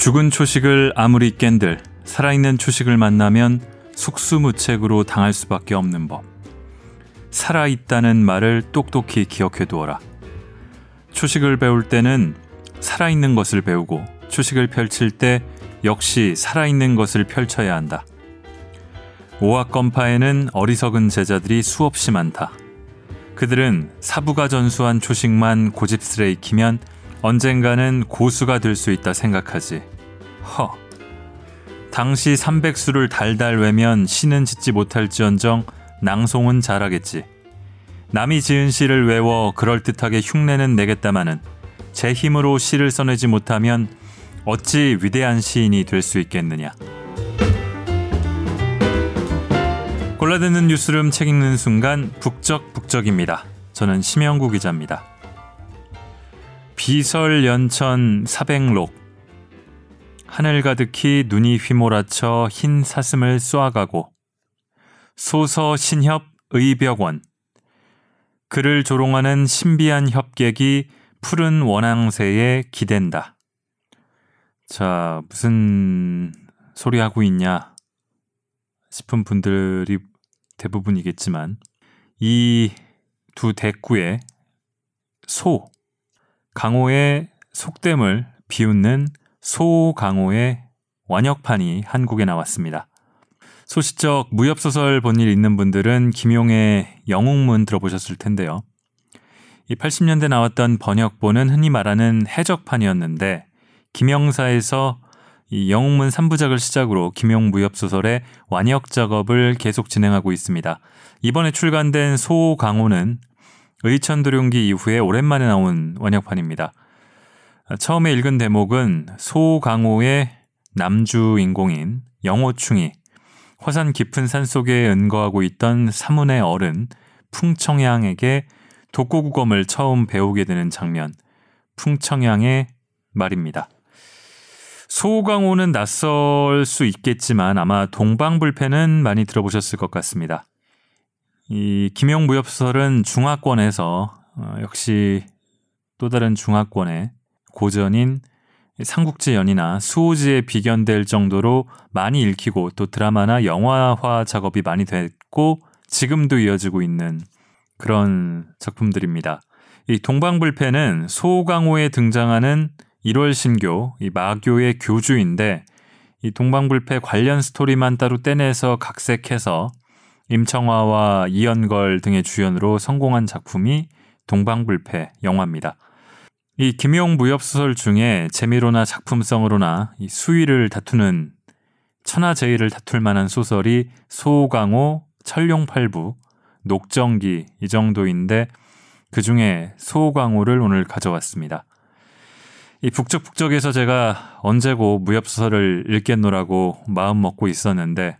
죽은 초식을 아무리 깬들 살아있는 초식을 만나면 속수무책으로 당할 수밖에 없는 법. 살아있다는 말을 똑똑히 기억해 두어라. 초식을 배울 때는 살아있는 것을 배우고 초식을 펼칠 때 역시 살아있는 것을 펼쳐야 한다. 오학건파에는 어리석은 제자들이 수없이 많다. 그들은 사부가 전수한 초식만 고집스레 익히면 언젠가는 고수가 될 수 있다 생각하지. 허. 당시 300수를 달달 외면 시는 짓지 못할지언정 낭송은 잘하겠지. 남이 지은 시를 외워 그럴듯하게 흉내는 내겠다마는 제 힘으로 시를 써내지 못하면 어찌 위대한 시인이 될 수 있겠느냐. 골라듣는 뉴스룸 책 읽는 순간 북적북적입니다. 저는 심영구 기자입니다. 비설 연천 사백록 하늘 가득히 눈이 휘몰아쳐 흰 사슴을 쏘아가고 소서 신협 의벽원 그를 조롱하는 신비한 협객이 푸른 원앙새에 기댄다. 자, 무슨 소리 하고 있냐 싶은 분들이 대부분이겠지만 이 두 대구의 소 강호의 속됨을 비웃는 소강호의 완역판이 한국에 나왔습니다. 소시적 무협소설 본 일 있는 분들은 김용의 영웅문 들어보셨을 텐데요. 이 80년대 나왔던 번역본은 흔히 말하는 해적판이었는데 김영사에서 이 영웅문 3부작을 시작으로 김용 무협소설의 완역 작업을 계속 진행하고 있습니다. 이번에 출간된 소강호는 의천도룡기 이후에 오랜만에 나온 원역판입니다. 처음에 읽은 대목은 소강호의 남주 인공인 영호충이 화산 깊은 산 속에 은거하고 있던 사문의 어른 풍청양에게 독고국어를 처음 배우게 되는 장면, 풍청양의 말입니다. 소강호는 낯설 수 있겠지만 아마 동방불패는 많이 들어보셨을 것 같습니다. 이 김용 무협소설은 중화권에서 어, 역시 또 다른 중화권의 고전인 삼국지 연이나 수호지에 비견될 정도로 많이 읽히고 또 드라마나 영화화 작업이 많이 됐고 지금도 이어지고 있는 그런 작품들입니다. 이 동방불패는 소강호에 등장하는 1월 신교, 이 마교의 교주인데 이 동방불패 관련 스토리만 따로 떼내서 각색해서 임청화와 이연걸 등의 주연으로 성공한 작품이 동방불패 영화입니다. 이 김용 무협소설 중에 재미로나 작품성으로나 이 수위를 다투는 천하제일을 다툴 만한 소설이 소강호, 철룡팔부, 녹정기 이 정도인데 그 중에 소강호를 오늘 가져왔습니다. 이 북적북적에서 제가 언제고 무협소설을 읽겠노라고 마음 먹고 있었는데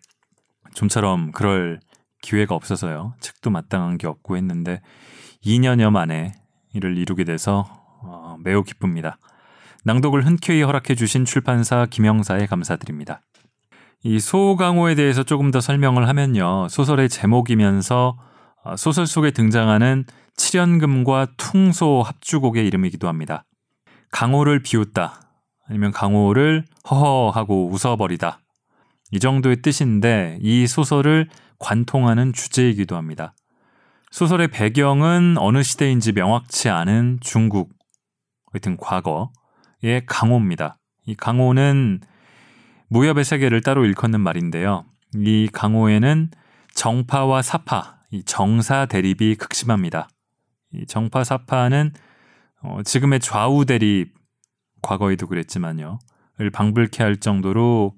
좀처럼 그럴 기회가 없어서요. 책도 마땅한 게 없고 했는데 2년여 만에 이를 이루게 돼서 어, 매우 기쁩니다. 낭독을 흔쾌히 허락해 주신 출판사 김영사에 감사드립니다. 이 소강호에 대해서 조금 더 설명을 하면요. 소설의 제목이면서 어, 소설 속에 등장하는 칠연금과 퉁소 합주곡의 이름이기도 합니다. 강호를 비웃다 아니면 강호를 허허하고 웃어버리다 이 정도의 뜻인데 이 소설을 관통하는 주제이기도 합니다. 소설의 배경은 어느 시대인지 명확치 않은 중국, 하여튼 과거의 강호입니다. 이 강호는 무협의 세계를 따로 일컫는 말인데요. 이 강호에는 정파와 사파, 이 정사 대립이 극심합니다. 이 정파 사파는 어, 지금의 좌우 대립 과거에도 그랬지만요. 을 방불케 할 정도로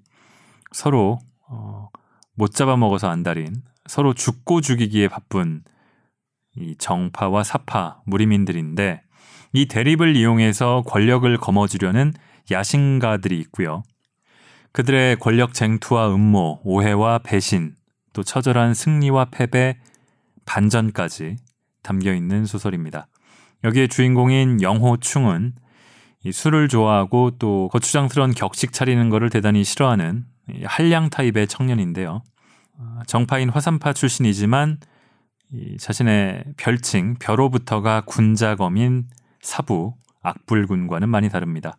서로 어, 못 잡아먹어서 안달인 서로 죽고 죽이기에 바쁜 이 정파와 사파 무리민들인데 이 대립을 이용해서 권력을 거머쥐려는 야신가들이 있고요. 그들의 권력 쟁투와 음모, 오해와 배신, 또 처절한 승리와 패배, 반전까지 담겨 있는 소설입니다. 여기에 주인공인 영호충은 이 술을 좋아하고 또 거추장스러운 격식 차리는 것을 대단히 싫어하는 한량 타입의 청년인데요. 어, 정파인 화산파 출신이지만 자신의 별칭 벼로부터가 군자검인 사부 악불군과는 많이 다릅니다.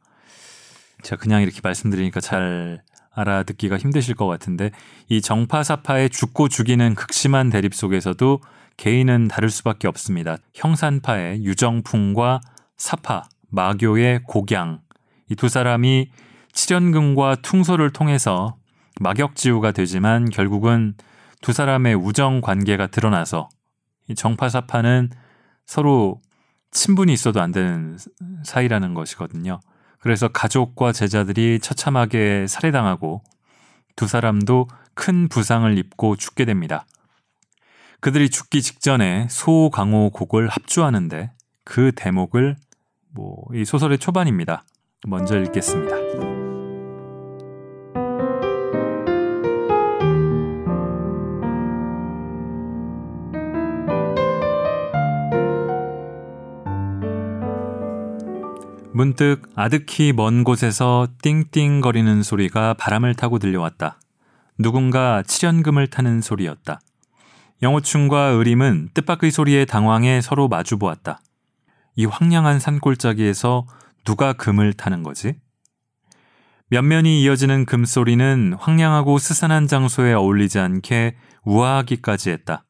제가 그냥 이렇게 말씀드리니까 잘 알아듣기가 힘드실 것 같은데 이 정파사파의 죽고 죽이는 극심한 대립 속에서도 개인은 다를 수밖에 없습니다. 형산파의 유정풍과 사파, 마교의 고양 이 두 사람이 칠연금과 퉁소를 통해서 막역지우가 되지만 결국은 두 사람의 우정 관계가 드러나서 이 정파사파는 서로 친분이 있어도 안 되는 사이라는 것이거든요. 그래서 가족과 제자들이 처참하게 살해당하고 두 사람도 큰 부상을 입고 죽게 됩니다. 그들이 죽기 직전에 소강호 곡을 합주하는데 그 대목을 뭐 이 소설의 초반입니다. 먼저 읽겠습니다. 문득 아득히 먼 곳에서 띵띵거리는 소리가 바람을 타고 들려왔다. 누군가 칠연금을 타는 소리였다. 영호충과 의림은 뜻밖의 소리에 당황해 서로 마주 보았다. 이 황량한 산골짜기에서 누가 금을 타는 거지? 면면이 이어지는 금소리는 황량하고 스산한 장소에 어울리지 않게 우아하기까지 했다.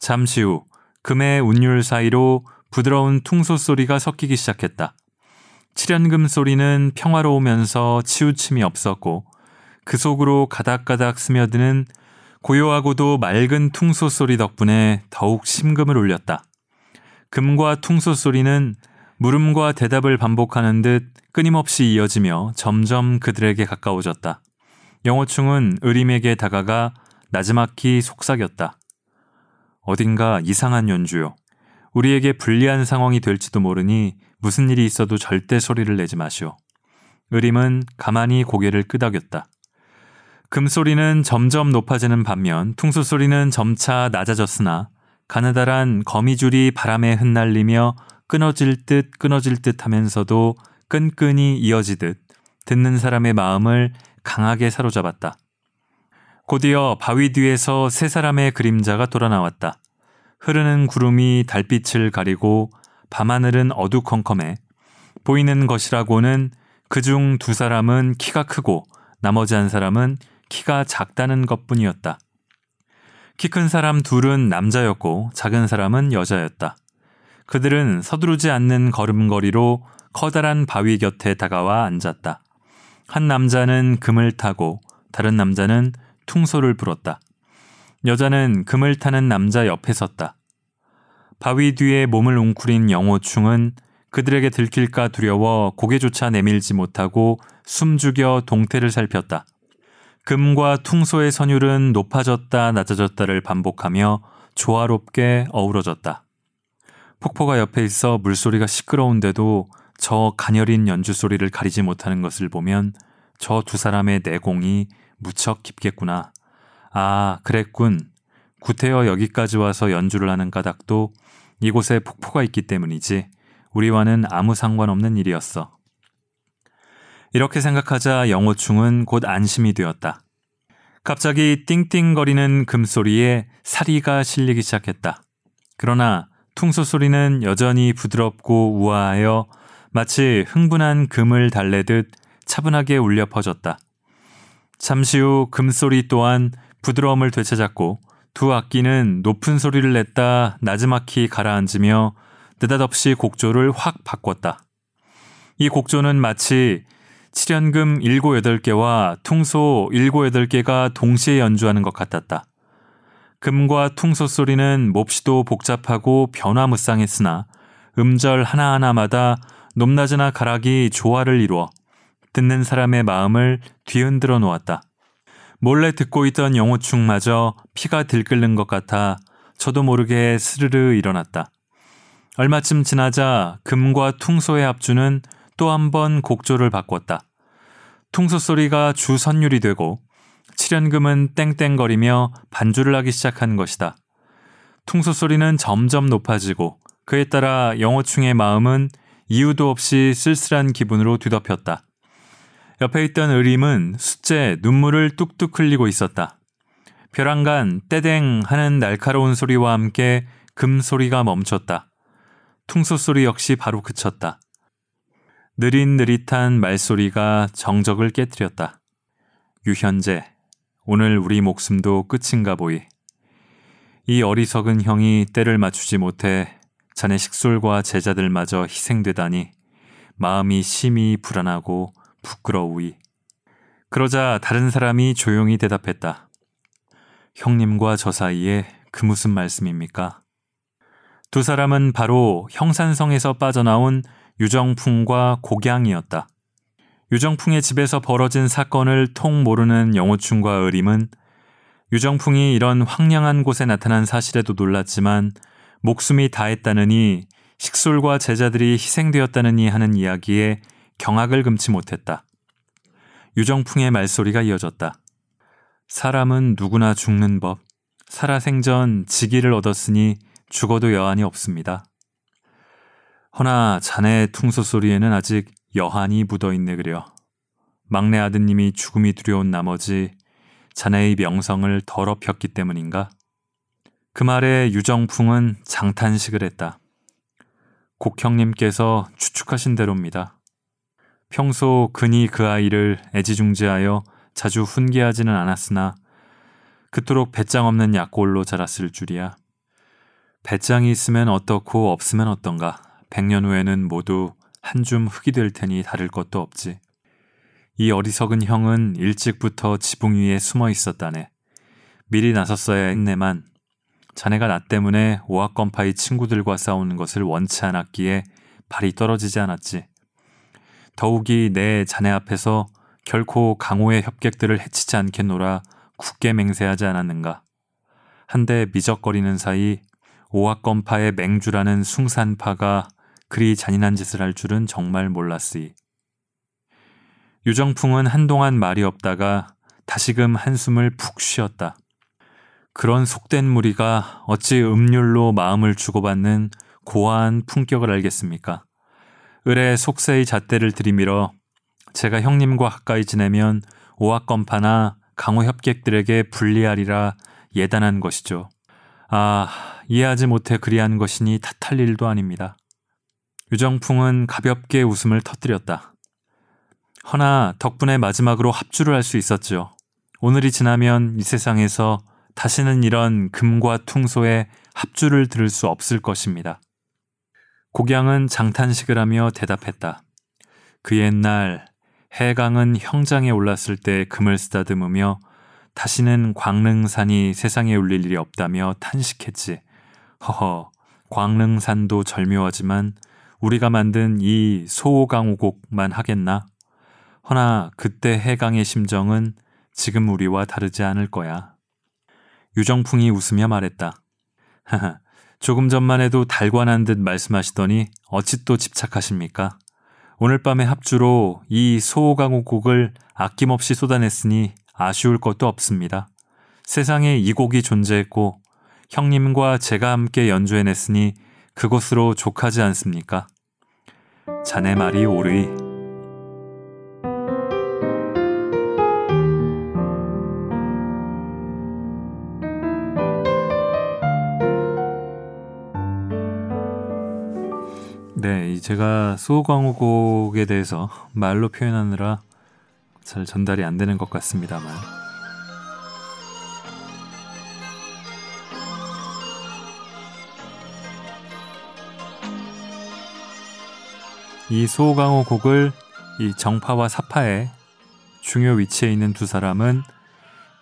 잠시 후 금의 운율 사이로 부드러운 퉁소 소리가 섞이기 시작했다. 칠연금 소리는 평화로우면서 치우침이 없었고 그 속으로 가닥가닥 스며드는 고요하고도 맑은 퉁소 소리 덕분에 더욱 심금을 울렸다. 금과 퉁소 소리는 물음과 대답을 반복하는 듯 끊임없이 이어지며 점점 그들에게 가까워졌다. 영호충은 의림에게 다가가 나지막히 속삭였다. 어딘가 이상한 연주요. 우리에게 불리한 상황이 될지도 모르니 무슨 일이 있어도 절대 소리를 내지 마시오. 의림은 가만히 고개를 끄덕였다. 금소리는 점점 높아지는 반면 퉁소소리는 점차 낮아졌으나 가느다란 거미줄이 바람에 흩날리며 끊어질 듯 끊어질 듯 하면서도 끈끈이 이어지듯 듣는 사람의 마음을 강하게 사로잡았다. 곧이어 바위 뒤에서 세 사람의 그림자가 돌아 나왔다. 흐르는 구름이 달빛을 가리고 밤하늘은 어두컴컴해 보이는 것이라고는 그중 두 사람은 키가 크고 나머지 한 사람은 키가 작다는 것 뿐이었다. 키 큰 사람 둘은 남자였고 작은 사람은 여자였다. 그들은 서두르지 않는 걸음걸이로 커다란 바위 곁에 다가와 앉았다. 한 남자는 금을 타고 다른 남자는 퉁소를 불었다. 여자는 금을 타는 남자 옆에 섰다. 바위 뒤에 몸을 웅크린 영호충은 그들에게 들킬까 두려워 고개조차 내밀지 못하고 숨죽여 동태를 살폈다. 금과 퉁소의 선율은 높아졌다 낮아졌다를 반복하며 조화롭게 어우러졌다. 폭포가 옆에 있어 물소리가 시끄러운데도 저 가녀린 연주 소리를 가리지 못하는 것을 보면 저 두 사람의 내공이 무척 깊겠구나. 아, 그랬군. 구태여 여기까지 와서 연주를 하는 까닭도 이곳에 폭포가 있기 때문이지 우리와는 아무 상관없는 일이었어. 이렇게 생각하자 영호충은 곧 안심이 되었다. 갑자기 띵띵거리는 금소리에 사리가 실리기 시작했다. 그러나 퉁소 소리는 여전히 부드럽고 우아하여 마치 흥분한 금을 달래듯 차분하게 울려 퍼졌다. 잠시 후 금소리 또한 부드러움을 되찾았고 두 악기는 높은 소리를 냈다 나지막히 가라앉으며 느닷없이 곡조를 확 바꿨다. 이 곡조는 마치 7연금 7, 8개와 퉁소 7, 8개가 동시에 연주하는 것 같았다. 금과 퉁소 소리는 몹시도 복잡하고 변화무쌍했으나 음절 하나하나마다 높낮이나 가락이 조화를 이루어 듣는 사람의 마음을 뒤흔들어 놓았다. 몰래 듣고 있던 영호충마저 피가 들끓는 것 같아 저도 모르게 스르르 일어났다. 얼마쯤 지나자 금과 퉁소의 합주는 또 한 번 곡조를 바꿨다. 퉁소 소리가 주 선율이 되고 칠연금은 땡땡거리며 반주를 하기 시작한 것이다. 퉁소 소리는 점점 높아지고 그에 따라 영호충의 마음은 이유도 없이 쓸쓸한 기분으로 뒤덮였다. 옆에 있던 의림은 숫제 눈물을 뚝뚝 흘리고 있었다. 벼랑간 떼댕 하는 날카로운 소리와 함께 금 소리가 멈췄다. 퉁소 소리 역시 바로 그쳤다. 느릿느릿한 말소리가 정적을 깨뜨렸다. 유현재, 오늘 우리 목숨도 끝인가 보이. 이 어리석은 형이 때를 맞추지 못해 자네 식솔과 제자들마저 희생되다니 마음이 심히 불안하고 부끄러우이. 그러자 다른 사람이 조용히 대답했다. 형님과 저 사이에 그 무슨 말씀입니까? 두 사람은 바로 형산성에서 빠져나온 유정풍과 곡양이었다. 유정풍의 집에서 벌어진 사건을 통 모르는 영호충과 의림은 유정풍이 이런 황량한 곳에 나타난 사실에도 놀랐지만 목숨이 다했다느니 식솔과 제자들이 희생되었다느니 하는 이야기에 경악을 금치 못했다. 유정풍의 말소리가 이어졌다. 사람은 누구나 죽는 법. 살아생전 직위를 얻었으니 죽어도 여한이 없습니다. 허나 자네의 퉁소 소리에는 아직 여한이 묻어있네 그려. 막내 아드님이 죽음이 두려운 나머지 자네의 명성을 더럽혔기 때문인가? 그 말에 유정풍은 장탄식을 했다. 곡형님께서 추측하신 대로입니다. 평소 근이 그 아이를 애지중지하여 자주 훈계하지는 않았으나 그토록 배짱 없는 약골로 자랐을 줄이야. 배짱이 있으면 어떻고 없으면 어떤가. 백년 후에는 모두 한 줌 흙이 될 테니 다를 것도 없지. 이 어리석은 형은 일찍부터 지붕 위에 숨어 있었다네. 미리 나섰어야 했네만 자네가 나 때문에 오학건파의 친구들과 싸우는 것을 원치 않았기에 발이 떨어지지 않았지. 더욱이 내 자네 앞에서 결코 강호의 협객들을 해치지 않겠노라 굳게 맹세하지 않았는가. 한데 미적거리는 사이 오학건파의 맹주라는 숭산파가 그리 잔인한 짓을 할 줄은 정말 몰랐으이. 유정풍은 한동안 말이 없다가 다시금 한숨을 푹 쉬었다. 그런 속된 무리가 어찌 음률로 마음을 주고받는 고아한 품격을 알겠습니까? 을의 속세의 잣대를 들이밀어 제가 형님과 가까이 지내면 오학건파나 강호 협객들에게 불리하리라 예단한 것이죠. 아, 이해하지 못해 그리한 것이니 탓할 일도 아닙니다. 유정풍은 가볍게 웃음을 터뜨렸다. 허나 덕분에 마지막으로 합주를 할 수 있었죠. 오늘이 지나면 이 세상에서 다시는 이런 금과 퉁소의 합주를 들을 수 없을 것입니다. 곡양은 장탄식을 하며 대답했다. 그 옛날 해강은 형장에 올랐을 때 금을 쓰다듬으며 다시는 광릉산이 세상에 울릴 일이 없다며 탄식했지. 허허, 광릉산도 절묘하지만 우리가 만든 이 소호강우곡만 하겠나? 허나 그때 해강의 심정은 지금 우리와 다르지 않을 거야. 유정풍이 웃으며 말했다. 하하, 조금 전만 해도 달관한 듯 말씀하시더니 어찌 또 집착하십니까? 오늘 밤의 합주로 이 소호강호 곡을 아낌없이 쏟아냈으니 아쉬울 것도 없습니다. 세상에 이 곡이 존재했고 형님과 제가 함께 연주해냈으니 그것으로 족하지 않습니까? 자네 말이 옳으 네, 제가 수호광호곡에 대해서 말로 표현하느라 잘 전달이 안 되는 것 같습니다만. 이 소강호 곡을 이 정파와 사파의 중요 위치에 있는 두 사람은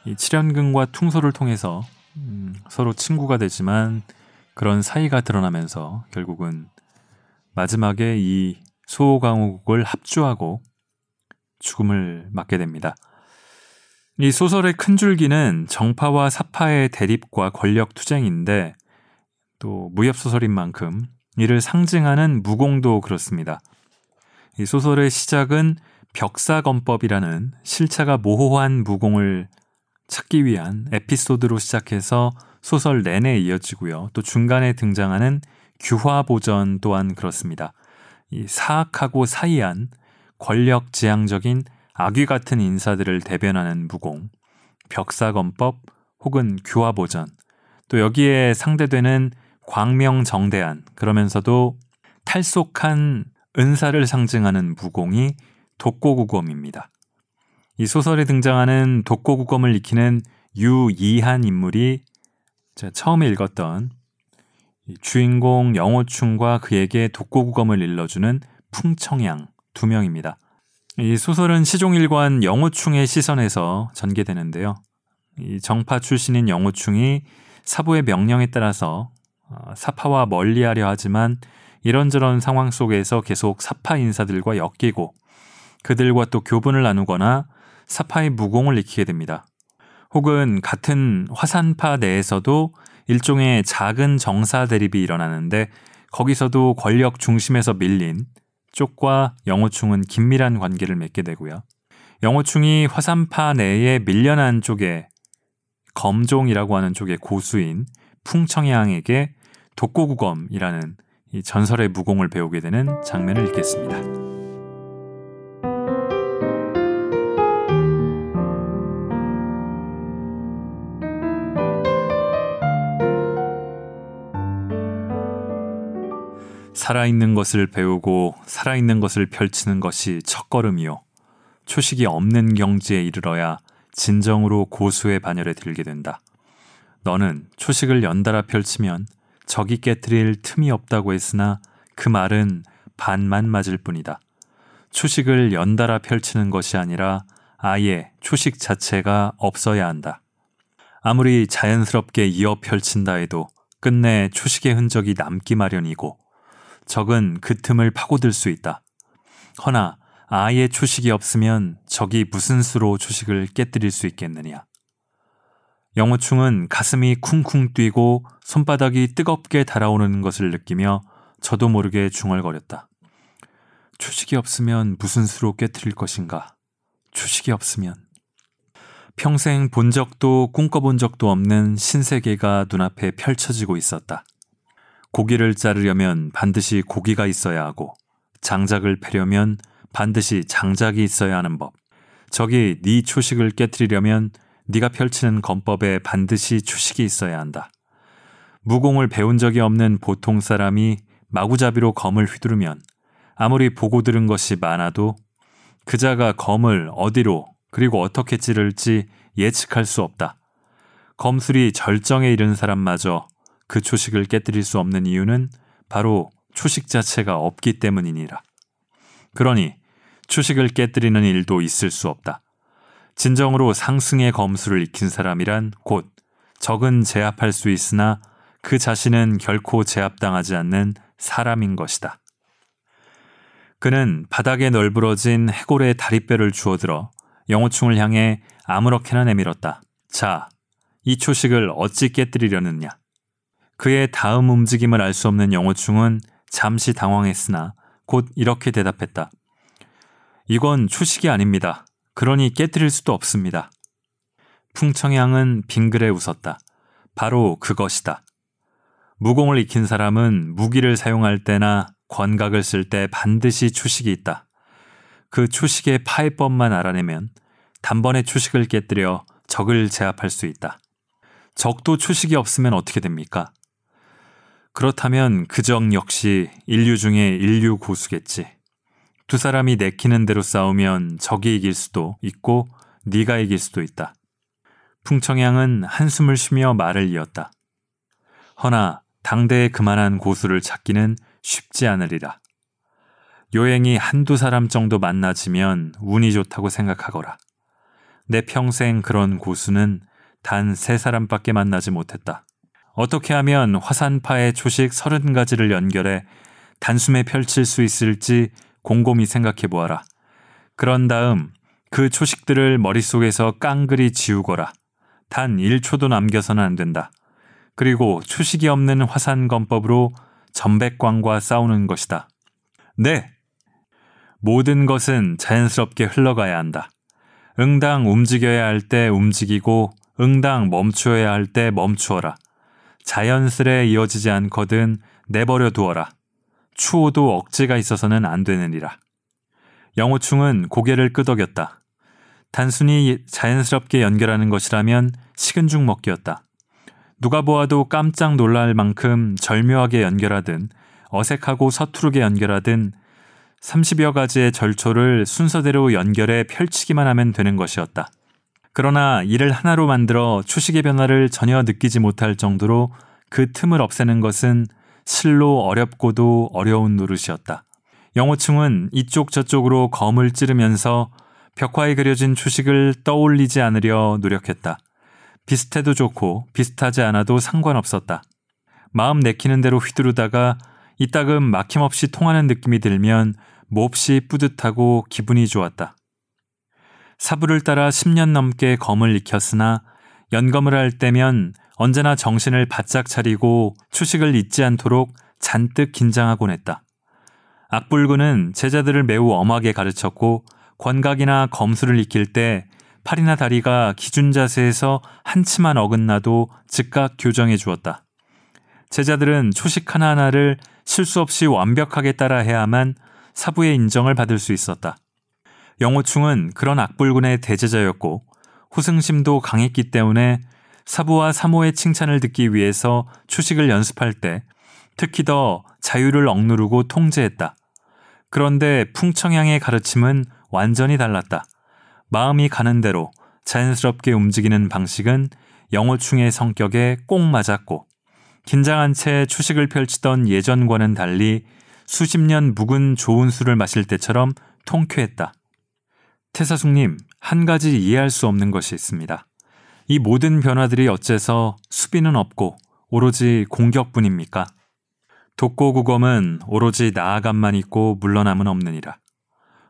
이 칠연근과 퉁소를 통해서 음, 서로 친구가 되지만 그런 사이가 드러나면서 결국은 마지막에 이 소강호곡을 합주하고 죽음을 맞게 됩니다. 이 소설의 큰 줄기는 정파와 사파의 대립과 권력 투쟁인데 또 무협 소설인 만큼 이를 상징하는 무공도 그렇습니다. 이 소설의 시작은 벽사검법이라는 실체가 모호한 무공을 찾기 위한 에피소드로 시작해서 소설 내내 이어지고요. 또 중간에 등장하는 규화보전 또한 그렇습니다. 이 사악하고 사이한 권력지향적인 악귀 같은 인사들을 대변하는 무공, 벽사검법 혹은 규화보전, 또 여기에 상대되는 광명정대한 그러면서도 탈속한 은사를 상징하는 무공이 독고구검입니다. 이 소설에 등장하는 독고구검을 익히는 유이한 인물이 처음에 읽었던 주인공 영호충과 그에게 독고구검을 일러주는 풍청양 두 명입니다. 이 소설은 시종일관 영호충의 시선에서 전개되는데요. 이 정파 출신인 영호충이 사부의 명령에 따라서 어, 사파와 멀리하려 하지만 이런저런 상황 속에서 계속 사파 인사들과 엮이고 그들과 또 교분을 나누거나 사파의 무공을 익히게 됩니다. 혹은 같은 화산파 내에서도 일종의 작은 정사 대립이 일어나는데 거기서도 권력 중심에서 밀린 쪽과 영호충은 긴밀한 관계를 맺게 되고요. 영호충이 화산파 내에 밀려난 쪽에 검종이라고 하는 쪽의 고수인 풍청양에게 독고구검이라는 이 전설의 무공을 배우게 되는 장면을 읽겠습니다. 살아있는 것을 배우고 살아있는 것을 펼치는 것이 첫걸음이요. 초식이 없는 경지에 이르러야 진정으로 고수의 반열에 들게 된다. 너는 초식을 연달아 펼치면 적이 깨뜨릴 틈이 없다고 했으나 그 말은 반만 맞을 뿐이다. 초식을 연달아 펼치는 것이 아니라 아예 초식 자체가 없어야 한다. 아무리 자연스럽게 이어 펼친다 해도 끝내 초식의 흔적이 남기 마련이고 적은 그 틈을 파고들 수 있다. 허나 아예 초식이 없으면 적이 무슨 수로 초식을 깨뜨릴 수 있겠느냐. 영호충은 가슴이 쿵쿵 뛰고 손바닥이 뜨겁게 달아오르는 것을 느끼며 저도 모르게 중얼거렸다. 초식이 없으면 무슨 수로 깨뜨릴 것인가? 초식이 없으면. 평생 본 적도 꿈꿔본 적도 없는 신세계가 눈앞에 펼쳐지고 있었다. 고기를 자르려면 반드시 고기가 있어야 하고 장작을 패려면 반드시 장작이 있어야 하는 법. 저기 네 초식을 깨뜨리려면 네가 펼치는 검법에 반드시 초식이 있어야 한다. 무공을 배운 적이 없는 보통 사람이 마구잡이로 검을 휘두르면 아무리 보고 들은 것이 많아도 그자가 검을 어디로 그리고 어떻게 찌를지 예측할 수 없다. 검술이 절정에 이른 사람마저 그 초식을 깨뜨릴 수 없는 이유는 바로 초식 자체가 없기 때문이니라. 그러니 초식을 깨뜨리는 일도 있을 수 없다. 진정으로 상승의 검수를 익힌 사람이란 곧 적은 제압할 수 있으나 그 자신은 결코 제압당하지 않는 사람인 것이다. 그는 바닥에 널브러진 해골의 다리뼈를 주워들어 영호충을 향해 아무렇게나 내밀었다. 자, 이 초식을 어찌 깨뜨리려느냐? 그의 다음 움직임을 알 수 없는 영호충은 잠시 당황했으나 곧 이렇게 대답했다. 이건 초식이 아닙니다. 그러니 깨뜨릴 수도 없습니다. 풍청양은 빙그레 웃었다. 바로 그것이다. 무공을 익힌 사람은 무기를 사용할 때나 권각을 쓸 때 반드시 초식이 있다. 그 초식의 파해법만 알아내면 단번에 초식을 깨뜨려 적을 제압할 수 있다. 적도 초식이 없으면 어떻게 됩니까? 그렇다면 그적 역시 인류 중에 인류 고수겠지. 두 사람이 내키는 대로 싸우면 적이 이길 수도 있고 네가 이길 수도 있다. 풍청양은 한숨을 쉬며 말을 이었다. 허나 당대에 그만한 고수를 찾기는 쉽지 않으리라. 요행이 한두 사람 정도 만나지면 운이 좋다고 생각하거라. 내 평생 그런 고수는 단 세 사람밖에 만나지 못했다. 어떻게 하면 화산파의 초식 서른 가지를 연결해 단숨에 펼칠 수 있을지 곰곰이 생각해 보아라. 그런 다음 그 초식들을 머릿속에서 깡그리 지우거라. 단 1초도 남겨서는 안 된다. 그리고 초식이 없는 화산검법으로 전백광과 싸우는 것이다. 네! 모든 것은 자연스럽게 흘러가야 한다. 응당 움직여야 할 때 움직이고 응당 멈추어야 할 때 멈추어라. 자연스레 이어지지 않거든 내버려 두어라. 추호도 억제가 있어서는 안 되느니라. 영호충은 고개를 끄덕였다. 단순히 자연스럽게 연결하는 것이라면 식은 죽 먹기였다. 누가 보아도 깜짝 놀랄 만큼 절묘하게 연결하든 어색하고 서투르게 연결하든 30여 가지의 절초를 순서대로 연결해 펼치기만 하면 되는 것이었다. 그러나 이를 하나로 만들어 초식의 변화를 전혀 느끼지 못할 정도로 그 틈을 없애는 것은 실로 어렵고도 어려운 노릇이었다. 영호충은 이쪽 저쪽으로 검을 찌르면서 벽화에 그려진 초식을 떠올리지 않으려 노력했다. 비슷해도 좋고 비슷하지 않아도 상관없었다. 마음 내키는 대로 휘두르다가 이따금 막힘없이 통하는 느낌이 들면 몹시 뿌듯하고 기분이 좋았다. 사부를 따라 10년 넘게 검을 익혔으나 연검을 할 때면 언제나 정신을 바짝 차리고 추식을 잊지 않도록 잔뜩 긴장하곤 했다. 악불군은 제자들을 매우 엄하게 가르쳤고 권각이나 검수를 익힐 때 팔이나 다리가 기준 자세에서 한치만 어긋나도 즉각 교정해 주었다. 제자들은 초식 하나하나를 실수 없이 완벽하게 따라해야만 사부의 인정을 받을 수 있었다. 영호충은 그런 악불군의 대제자였고 호승심도 강했기 때문에 사부와 사모의 칭찬을 듣기 위해서 추식을 연습할 때 특히 더 자유를 억누르고 통제했다. 그런데 풍청향의 가르침은 완전히 달랐다. 마음이 가는 대로 자연스럽게 움직이는 방식은 영호충의 성격에 꼭 맞았고 긴장한 채 추식을 펼치던 예전과는 달리 수십 년 묵은 좋은 술을 마실 때처럼 통쾌했다. 태사숙님, 한 가지 이해할 수 없는 것이 있습니다. 이 모든 변화들이 어째서 수비는 없고 오로지 공격뿐입니까? 독고구검은 오로지 나아감만 있고 물러남은 없느니라.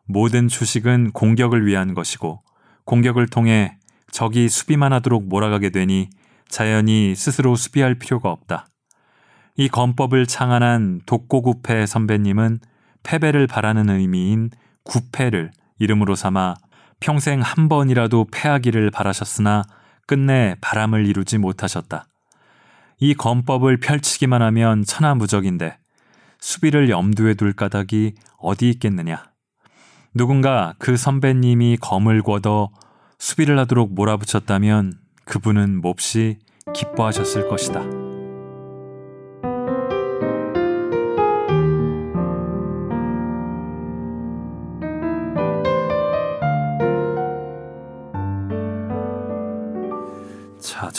모든 추식은 공격을 위한 것이고 공격을 통해 적이 수비만 하도록 몰아가게 되니 자연히 스스로 수비할 필요가 없다. 이 검법을 창안한 독고구패 선배님은 패배를 바라는 의미인 구패를 이름으로 삼아 평생 한 번이라도 패하기를 바라셨으나 끝내 바람을 이루지 못하셨다. 이 검법을 펼치기만 하면 천하무적인데 수비를 염두에 둘 까닭이 어디 있겠느냐. 누군가 그 선배님이 검을 걷어 수비를 하도록 몰아붙였다면 그분은 몹시 기뻐하셨을 것이다.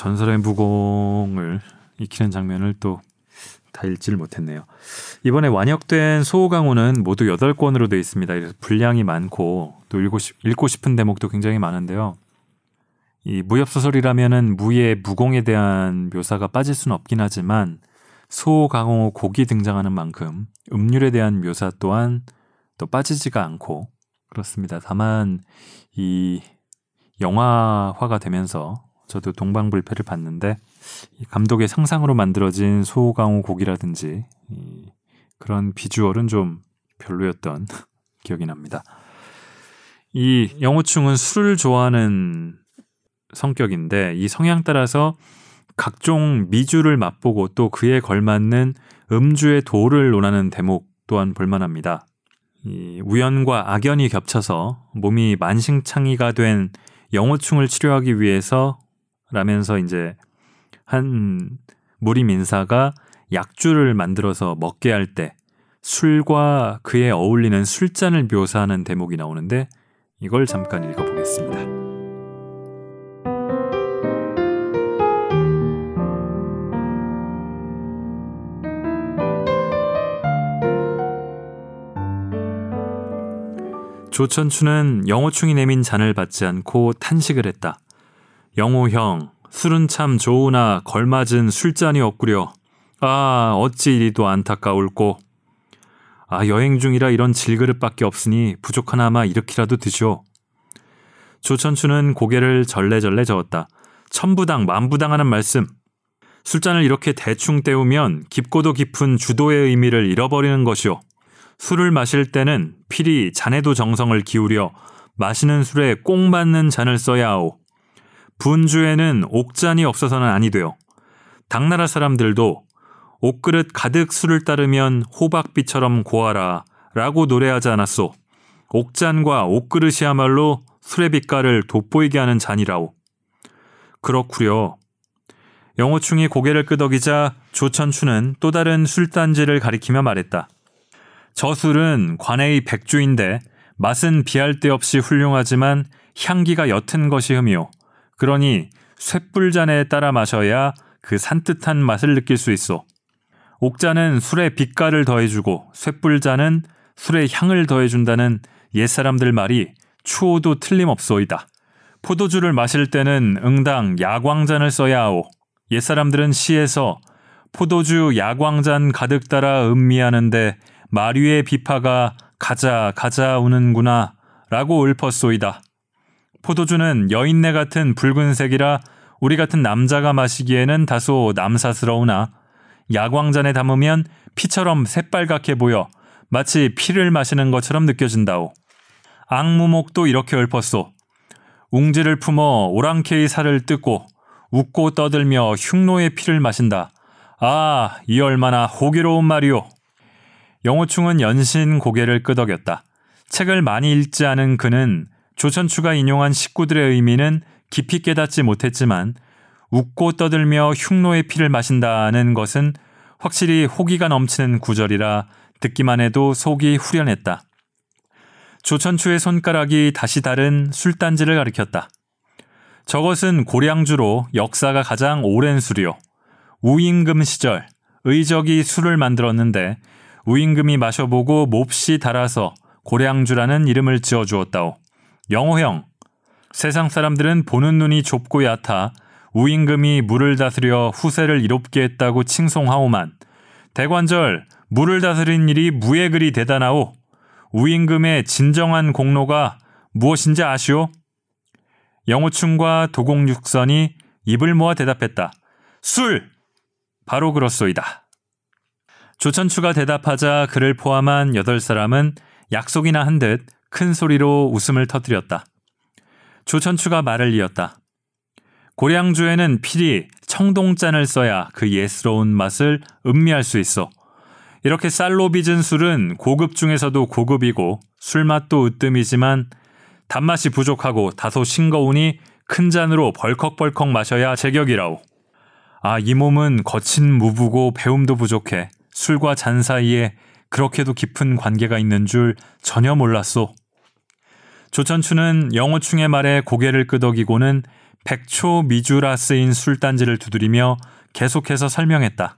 전설의 무공을 익히는 장면을 또 다 읽지를 못했네요. 이번에 완역된 소호강호는 모두 8권으로 되어 있습니다. 그래서 분량이 많고 또 읽고, 싶, 읽고 싶은 대목도 굉장히 많은데요. 이 무협소설이라면은 무의 무공에 대한 묘사가 빠질 수는 없긴 하지만 소강호 곡이 등장하는 만큼 음률에 대한 묘사 또한 또 빠지지가 않고 그렇습니다. 다만 이 영화화가 되면서 저도 동방불패를 봤는데 이 감독의 상상으로 만들어진 소강호 곡이라든지 그런 비주얼은 좀 별로였던 기억이 납니다. 이 영호충은 술을 좋아하는 성격인데 이 성향 따라서 각종 미주를 맛보고 또 그에 걸맞는 음주의 도를 논하는 대목 또한 볼만합니다. 이 우연과 악연이 겹쳐서 몸이 만신창이가 된 영호충을 치료하기 위해서 라면서 이제 한 무림 인사가 약주를 만들어서 먹게 할 때 술과 그에 어울리는 술잔을 묘사하는 대목이 나오는데 이걸 잠깐 읽어보겠습니다. 조천추는 영호충이 내민 잔을 받지 않고 탄식을 했다. 영호 형, 술은 참 좋으나 걸맞은 술잔이 없구려. 아, 어찌 이리도 안타까울꼬. 아, 여행 중이라 이런 질그릇밖에 없으니 부족하나마 이렇게라도 드시오. 조천추는 고개를 절레절레 저었다. 천부당 만부당 하는 말씀. 술잔을 이렇게 대충 때우면 깊고도 깊은 주도의 의미를 잃어버리는 것이오. 술을 마실 때는 필히 잔에도 정성을 기울여 마시는 술에 꼭 맞는 잔을 써야 하오. 분주에는 옥잔이 없어서는 아니 되요. 당나라 사람들도 옥그릇 가득 술을 따르면 호박비처럼 고하라 라고 노래하지 않았소. 옥잔과 옥그릇이야말로 술의 빛깔을 돋보이게 하는 잔이라오. 그렇구려. 영호충이 고개를 끄덕이자 조천추는 또 다른 술단지를 가리키며 말했다. 저 술은 관해의 백주인데 맛은 비할 데 없이 훌륭하지만 향기가 옅은 것이 흠이요. 그러니 쇳불잔에 따라 마셔야 그 산뜻한 맛을 느낄 수 있어. 옥자는 술에 빛깔을 더해주고 쇳불잔은 술에 향을 더해준다는 옛사람들 말이 추호도 틀림없소이다. 포도주를 마실 때는 응당 야광잔을 써야 하오. 옛사람들은 시에서 포도주 야광잔 가득 따라 음미하는데 마류의 비파가 가자 가자 우는구나 라고 읊었소이다. 포도주는 여인네 같은 붉은색이라 우리 같은 남자가 마시기에는 다소 남사스러우나 야광잔에 담으면 피처럼 새빨갛게 보여 마치 피를 마시는 것처럼 느껴진다오. 악무목도 이렇게 읊었소. 웅지를 품어 오랑캐의 살을 뜯고 웃고 떠들며 흉노의 피를 마신다. 아, 이 얼마나 호기로운 말이오. 영호충은 연신 고개를 끄덕였다. 책을 많이 읽지 않은 그는 조천추가 인용한 식구들의 의미는 깊이 깨닫지 못했지만 웃고 떠들며 흉노의 피를 마신다는 것은 확실히 호기가 넘치는 구절이라 듣기만 해도 속이 후련했다. 조천추의 손가락이 다시 다른 술단지를 가리켰다. 저것은 고량주로 역사가 가장 오랜 술이요. 우임금 시절 의적이 술을 만들었는데 우임금이 마셔보고 몹시 달아서 고량주라는 이름을 지어 주었다오. 영호형, 세상 사람들은 보는 눈이 좁고 얕아 우임금이 물을 다스려 후세를 이롭게 했다고 칭송하오만 대관절 물을 다스린 일이 무에 그리 대단하오. 우임금의 진정한 공로가 무엇인지 아시오? 영호충과 도공육선이 입을 모아 대답했다. 술! 바로 그렇소이다. 조천추가 대답하자 그를 포함한 여덟 사람은 약속이나 한 듯 큰 소리로 웃음을 터뜨렸다. 조천추가 말을 이었다. 고량주에는 필히 청동잔을 써야 그 예스러운 맛을 음미할 수 있어. 이렇게 쌀로 빚은 술은 고급 중에서도 고급이고 술맛도 으뜸이지만 단맛이 부족하고 다소 싱거우니 큰 잔으로 벌컥벌컥 마셔야 제격이라오. 아, 이 몸은 거친 무부고 배움도 부족해 술과 잔 사이에 그렇게도 깊은 관계가 있는 줄 전혀 몰랐소. 조천추는 영호충의 말에 고개를 끄덕이고는 백초 미주라 쓰인 술단지를 두드리며 계속해서 설명했다.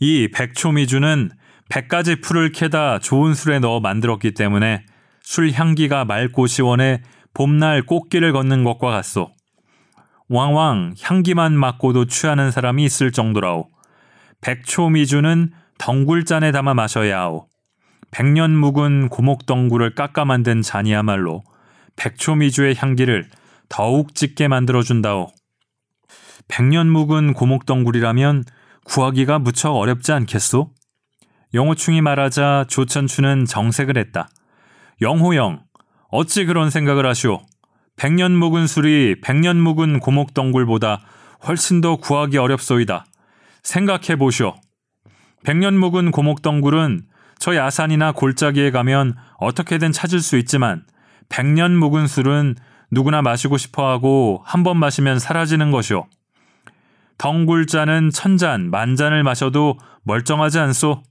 이 백초 미주는 100가지 풀을 캐다 좋은 술에 넣어 만들었기 때문에 술 향기가 맑고 시원해 봄날 꽃길을 걷는 것과 같소. 왕왕 향기만 맡고도 취하는 사람이 있을 정도라오. 백초 미주는 덩굴잔에 담아 마셔야 하오. 백년 묵은 고목덩굴을 깎아 만든 잔이야말로 백초미주의 향기를 더욱 짙게 만들어준다오. 백년 묵은 고목덩굴이라면 구하기가 무척 어렵지 않겠소? 영호충이 말하자 조천추는 정색을 했다. 영호영, 어찌 그런 생각을 하시오? 백년 묵은 술이 백년 묵은 고목덩굴보다 훨씬 더 구하기 어렵소이다. 생각해 보시오. 백년 묵은 고목덩굴은 저 야산이나 골짜기에 가면 어떻게든 찾을 수 있지만 백년 묵은 술은 누구나 마시고 싶어 하고 한 번 마시면 사라지는 것이오. 덩굴자는 천잔, 만잔을 마셔도 멀쩡하지 않소?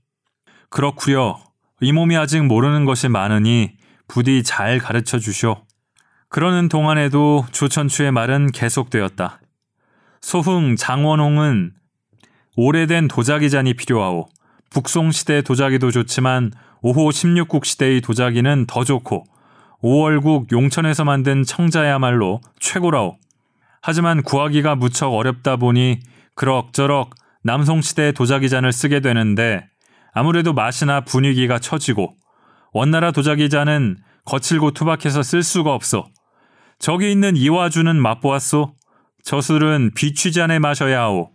그렇구려. 이 몸이 아직 모르는 것이 많으니 부디 잘 가르쳐 주시오. 그러는 동안에도 조천추의 말은 계속되었다. 소흥 장원홍은 오래된 도자기 잔이 필요하오. 북송시대 도자기도 좋지만 5호 16국 시대의 도자기는 더 좋고 5월국 용천에서 만든 청자야말로 최고라오. 하지만 구하기가 무척 어렵다 보니 그럭저럭 남송시대 도자기 잔을 쓰게 되는데 아무래도 맛이나 분위기가 처지고 원나라 도자기잔은 거칠고 투박해서 쓸 수가 없어. 저기 있는 이화주는 맛보았소. 저 술은 비취잔에 마셔야 하오.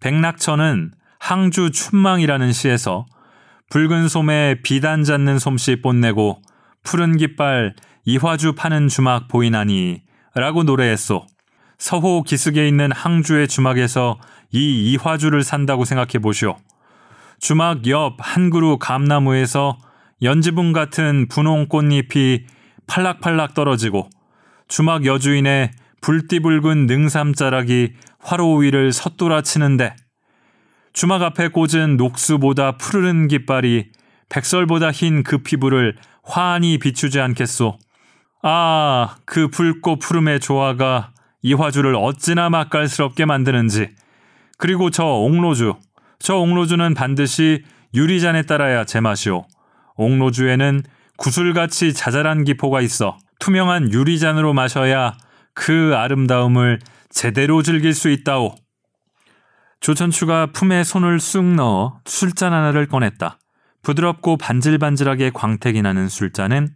백낙천은 항주 춘망이라는 시에서 붉은 솜에 비단 잡는 솜씨 뽐내고 푸른 깃발 이화주 파는 주막 보이나니 라고 노래했소. 서호 기슭에 있는 항주의 주막에서 이 이화주를 산다고 생각해 보시오. 주막 옆 한 그루 감나무에서 연지붕 같은 분홍 꽃잎이 팔락팔락 떨어지고 주막 여주인의 불띠붉은 능삼자락이 화로 위를 섰돌아 치는데 주막 앞에 꽂은 녹수보다 푸르른 깃발이 백설보다 흰 그 피부를 환히 비추지 않겠소. 아, 그 붉고 푸름의 조화가 이 화주를 어찌나 맛깔스럽게 만드는지. 그리고 저 옥로주. 저 옥로주는 반드시 유리잔에 따라야 제맛이오. 옥로주에는 구슬같이 자잘한 기포가 있어 투명한 유리잔으로 마셔야 그 아름다움을 제대로 즐길 수 있다오. 조천추가 품에 손을 쑥 넣어 술잔 하나를 꺼냈다. 부드럽고 반질반질하게 광택이 나는 술잔은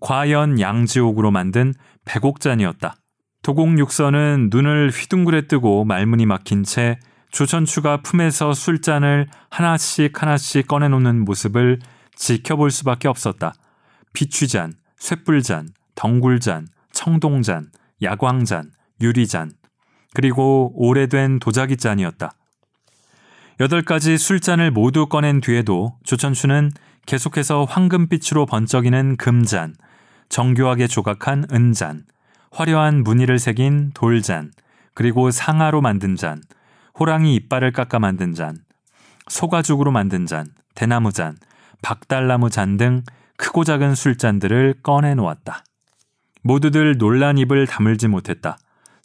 과연 양지옥으로 만든 백옥잔이었다. 도곡 육선은 눈을 휘둥그레 뜨고 말문이 막힌 채 조천추가 품에서 술잔을 하나씩 하나씩 꺼내놓는 모습을 지켜볼 수밖에 없었다. 비취잔, 쇳불잔, 덩굴잔, 청동잔, 야광잔, 유리잔, 그리고 오래된 도자기잔이었다. 여덟 가지 술잔을 모두 꺼낸 뒤에도 조천추는 계속해서 황금빛으로 번쩍이는 금잔, 정교하게 조각한 은잔, 화려한 무늬를 새긴 돌잔, 그리고 상아로 만든 잔, 호랑이 이빨을 깎아 만든 잔, 소가죽으로 만든 잔, 대나무 잔, 박달나무 잔 등 크고 작은 술잔들을 꺼내 놓았다. 모두들 놀란 입을 다물지 못했다.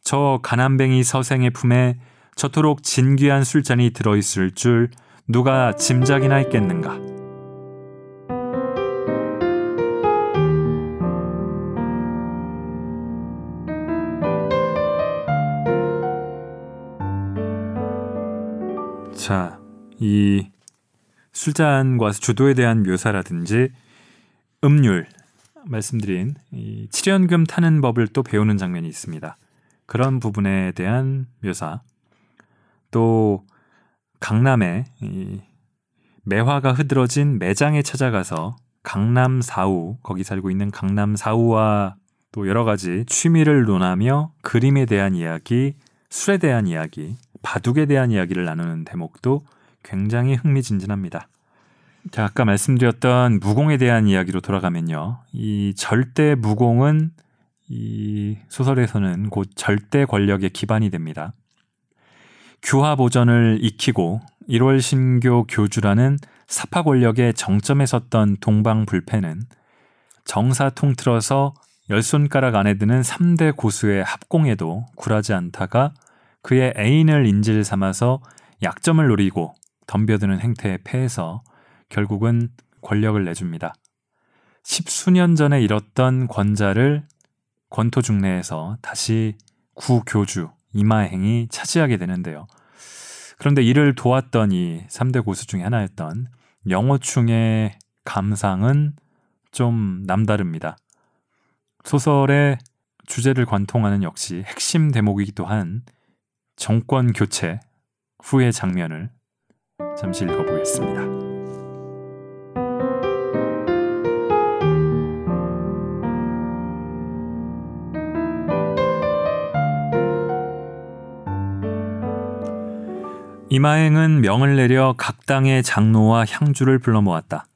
저 가난뱅이 서생의 품에 저토록 진귀한 술잔이 들어있을 줄 누가 짐작이나 했겠는가. 자, 이 술잔과 주도에 대한 묘사라든지 음률 말씀드린 이 7연금 타는 법을 또 배우는 장면이 있습니다. 그런 부분에 대한 묘사 또 강남에 이 매화가 흐드러진 매장에 찾아가서 강남 사우 거기 살고 있는 강남 사우와 또 여러 가지 취미를 논하며 그림에 대한 이야기, 술에 대한 이야기, 바둑에 대한 이야기를 나누는 대목도 굉장히 흥미진진합니다. 자, 아까 말씀드렸던 무공에 대한 이야기로 돌아가면요. 이 절대 무공은 이 소설에서는 곧 절대 권력의 기반이 됩니다. 규화 보전을 익히고 1월 신교 교주라는 사파 권력의 정점에 섰던 동방불패는 정사 통틀어서 열 손가락 안에 드는 3대 고수의 합공에도 굴하지 않다가 그의 애인을 인질 삼아서 약점을 노리고 덤벼드는 행태에 패해서 결국은 권력을 내줍니다. 십수년 전에 잃었던 권자를 권토 중내에서 다시 구교주 이마행이 차지하게 되는데요. 그런데 이를 도왔던 이 3대 고수 중에 하나였던 영호충의 감상은 좀 남다릅니다. 소설의 주제를 관통하는 역시 핵심 대목이기도 한 정권 교체 후의 장면을 잠시 읽어보겠습니다. 이마행은 명을 내려 각 당의 장로와 향주를 불러 모았다.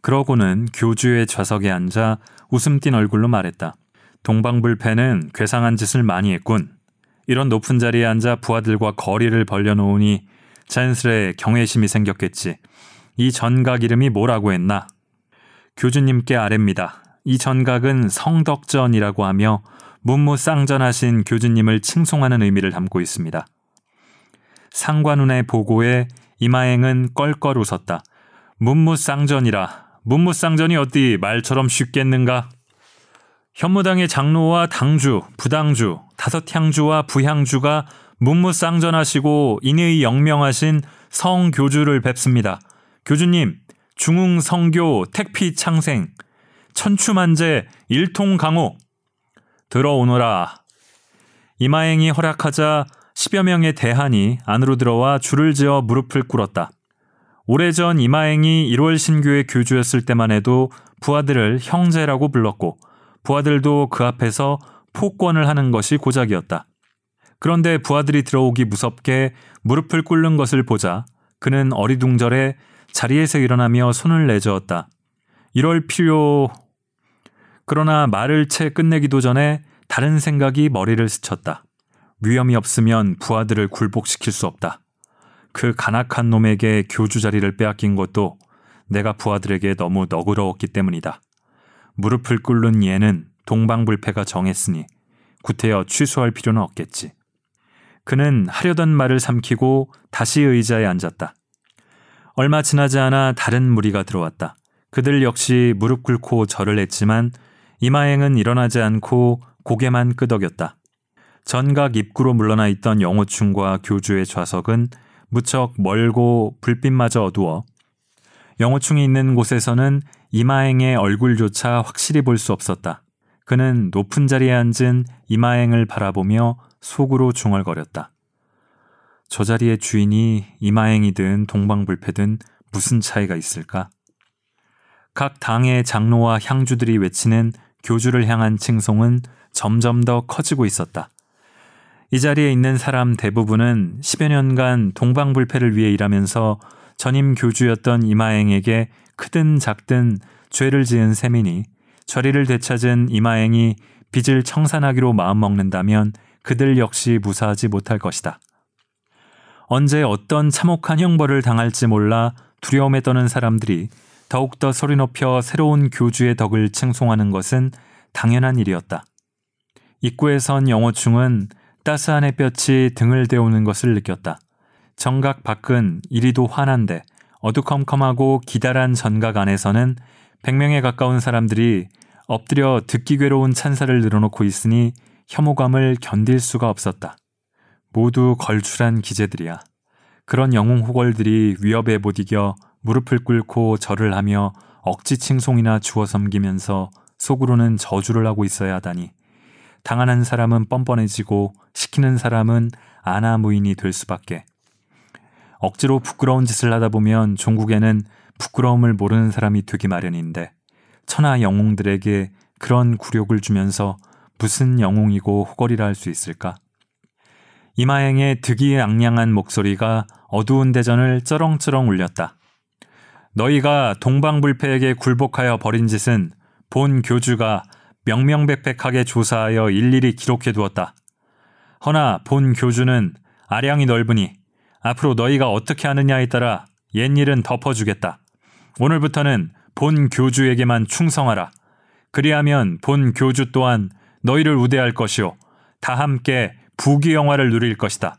그러고는 교주의 좌석에 앉아 웃음 띤 얼굴로 말했다. 동방불패는 괴상한 짓을 많이 했군. 이런 높은 자리에 앉아 부하들과 거리를 벌려놓으니 자연스레 경외심이 생겼겠지. 이 전각 이름이 뭐라고 했나? 교주님께 아랩니다. 이 전각은 성덕전이라고 하며 문무쌍전하신 교주님을 칭송하는 의미를 담고 있습니다. 상관운의 보고에 이마행은 껄껄 웃었다. 문무쌍전이라. 문무쌍전이 어디 말처럼 쉽겠는가? 현무당의 장로와 당주, 부당주, 다섯 향주와 부향주가 문무쌍전하시고 인의 영명하신 성교주를 뵙습니다. 교주님, 중흥 성교 택피 창생, 천추만재 일통강호 들어오너라. 이마행이 허락하자 10여 명의 대한이 안으로 들어와 줄을 지어 무릎을 꿇었다. 오래전 이마행이 1월 신교의 교주였을 때만 해도 부하들을 형제라고 불렀고 부하들도 그 앞에서 폭권을 하는 것이 고작이었다. 그런데 부하들이 들어오기 무섭게 무릎을 꿇는 것을 보자 그는 어리둥절해 자리에서 일어나며 손을 내저었다. 이럴 필요... 그러나 말을 채 끝내기도 전에 다른 생각이 머리를 스쳤다. 위험이 없으면 부하들을 굴복시킬 수 없다. 그 간악한 놈에게 교주 자리를 빼앗긴 것도 내가 부하들에게 너무 너그러웠기 때문이다. 무릎을 꿇는 얘는 동방불패가 정했으니 구태여 취소할 필요는 없겠지. 그는 하려던 말을 삼키고 다시 의자에 앉았다. 얼마 지나지 않아 다른 무리가 들어왔다. 그들 역시 무릎 꿇고 절을 했지만 이마행은 일어나지 않고 고개만 끄덕였다. 전각 입구로 물러나 있던 영호충과 교주의 좌석은 무척 멀고 불빛마저 어두워 영호충이 있는 곳에서는 이마행의 얼굴조차 확실히 볼 수 없었다. 그는 높은 자리에 앉은 이마행을 바라보며 속으로 중얼거렸다. 저 자리의 주인이 이마행이든 동방불패든 무슨 차이가 있을까? 각 당의 장로와 향주들이 외치는 교주를 향한 칭송은 점점 더 커지고 있었다. 이 자리에 있는 사람 대부분은 10여 년간 동방불패를 위해 일하면서 전임 교주였던 이마행에게 크든 작든 죄를 지은 셈이니 저리를 되찾은 이마행이 빚을 청산하기로 마음먹는다면 그들 역시 무사하지 못할 것이다. 언제 어떤 참혹한 형벌을 당할지 몰라 두려움에 떠는 사람들이 더욱더 소리 높여 새로운 교주의 덕을 칭송하는 것은 당연한 일이었다. 입구에 선 영호충은 따스한 햇볕이 등을 데우는 것을 느꼈다. 정각 밖은 이리도 환한데 어두컴컴하고 기다란 전각 안에서는 100명에 가까운 사람들이 엎드려 듣기 괴로운 찬사를 늘어놓고 있으니 혐오감을 견딜 수가 없었다. 모두 걸출한 기재들이야. 그런 영웅 호걸들이 위협에 못 이겨 무릎을 꿇고 절을 하며 억지 칭송이나 주워 섬기면서 속으로는 저주를 하고 있어야 하다니. 당하는 사람은 뻔뻔해지고 시키는 사람은 아나무인이 될 수밖에. 억지로 부끄러운 짓을 하다 보면 종국에는 부끄러움을 모르는 사람이 되기 마련인데 천하 영웅들에게 그런 굴욕을 주면서 무슨 영웅이고 호걸이라 할 수 있을까? 이마행의 득이양양한 목소리가 어두운 대전을 쩌렁쩌렁 울렸다. 너희가 동방불패에게 굴복하여 벌인 짓은 본 교주가 명명백백하게 조사하여 일일이 기록해 두었다. 허나 본 교주는 아량이 넓으니 앞으로 너희가 어떻게 하느냐에 따라 옛일은 덮어주겠다. 오늘부터는 본 교주에게만 충성하라. 그리하면 본 교주 또한 너희를 우대할 것이요. 다 함께 부귀영화를 누릴 것이다.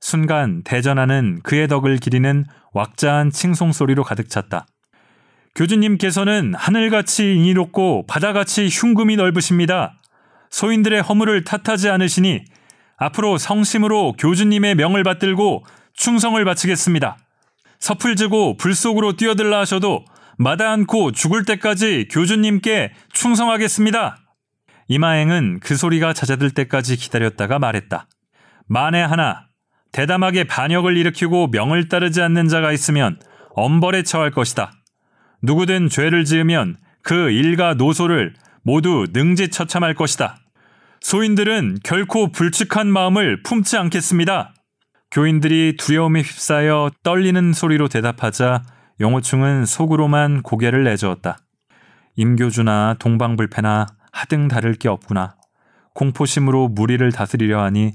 순간 대전하는 그의 덕을 기리는 왁자한 칭송소리로 가득 찼다. 교주님께서는 하늘같이 인이롭고 바다같이 흉금이 넓으십니다. 소인들의 허물을 탓하지 않으시니 앞으로 성심으로 교주님의 명을 받들고 충성을 바치겠습니다. 섭을 지고 불 속으로 뛰어들라 하셔도 마다 않고 죽을 때까지 교주님께 충성하겠습니다. 이마행은 그 소리가 잦아들 때까지 기다렸다가 말했다. 만에 하나 대담하게 반역을 일으키고 명을 따르지 않는 자가 있으면 엄벌에 처할 것이다. 누구든 죄를 지으면 그 일가 노소를 모두 능지처참할 것이다. 소인들은 결코 불측한 마음을 품지 않겠습니다. 교인들이 두려움에 휩싸여 떨리는 소리로 대답하자 영호충은 속으로만 고개를 내저었다. 임교주나 동방불패나 하등 다를 게 없구나. 공포심으로 무리를 다스리려 하니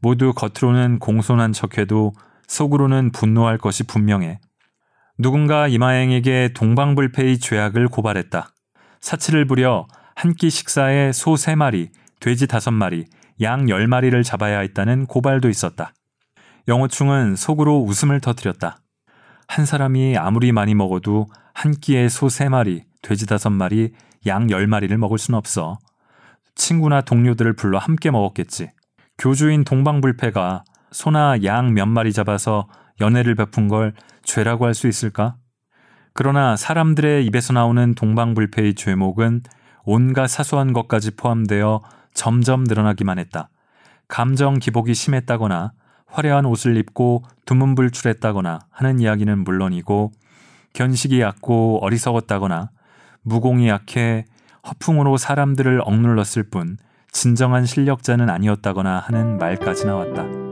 모두 겉으로는 공손한 척해도 속으로는 분노할 것이 분명해. 누군가 이마행에게 동방불패의 죄악을 고발했다. 사치를 부려 한 끼 식사에 소 3마리, 돼지 5마리, 양 10마리를 잡아야 했다는 고발도 있었다. 영호충은 속으로 웃음을 터뜨렸다. 한 사람이 아무리 많이 먹어도 한 끼에 소 3마리, 돼지 5마리, 양 10마리를 먹을 순 없어. 친구나 동료들을 불러 함께 먹었겠지. 교주인 동방불패가 소나 양 몇 마리 잡아서 연애를 베푼 걸 죄라고 할 수 있을까? 그러나 사람들의 입에서 나오는 동방불패의 죄목은 온갖 사소한 것까지 포함되어 점점 늘어나기만 했다. 감정 기복이 심했다거나 화려한 옷을 입고 두문불출했다거나 하는 이야기는 물론이고 견식이 얕고 어리석었다거나 무공이 약해 허풍으로 사람들을 억눌렀을 뿐 진정한 실력자는 아니었다거나 하는 말까지 나왔다.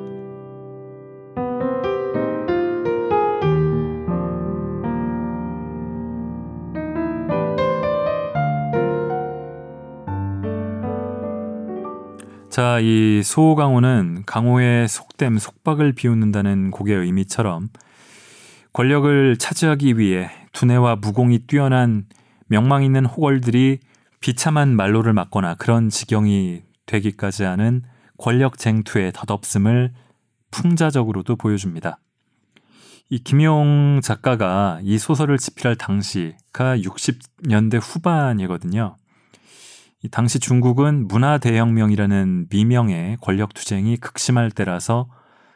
자, 이 소강호는 강호의 속됨, 속박을 비웃는다는 곡의 의미처럼 권력을 차지하기 위해 두뇌와 무공이 뛰어난 명망 있는 호걸들이 비참한 말로를 맞거나 그런 지경이 되기까지 하는 권력 쟁투의 덧없음을 풍자적으로도 보여줍니다. 이 김용 작가가 이 소설을 집필할 당시가 60년대 후반이거든요. 이 당시 중국은 문화 대혁명이라는 미명의 권력 투쟁이 극심할 때라서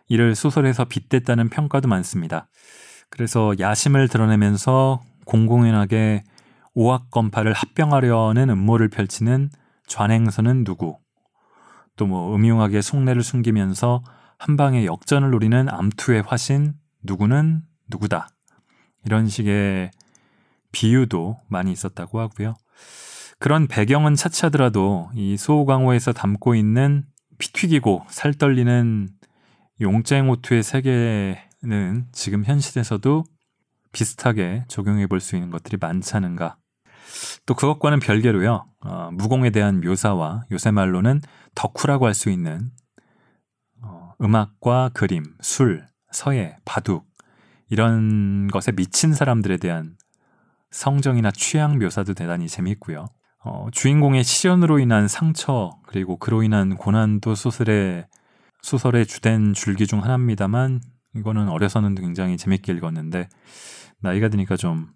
이를 소설에서 빗댔다는 평가도 많습니다. 그래서 야심을 드러내면서 공공연하게 오학건파를 합병하려는 음모를 펼치는 좌행선은 누구? 또 뭐 음흉하게 속내를 숨기면서 한 방에 역전을 노리는 암투의 화신 누구는 누구다. 이런 식의 비유도 많이 있었다고 하고요. 그런 배경은 차치하더라도 이 소호강호에서 담고 있는 피 튀기고 살 떨리는 용쟁오투의 세계는 지금 현실에서도 비슷하게 적용해 볼 수 있는 것들이 많지 않은가. 또 그것과는 별개로요, 어, 무공에 대한 묘사와 요새 말로는 덕후라고 할 수 있는 어, 음악과 그림, 술, 서예, 바둑 이런 것에 미친 사람들에 대한 성정이나 취향 묘사도 대단히 재미있고요. 어, 주인공의 시련으로 인한 상처 그리고 그로 인한 고난도 소설의 소설의 주된 줄기 중 하나입니다만 이거는 어려서는 굉장히 재밌게 읽었는데 나이가 드니까 좀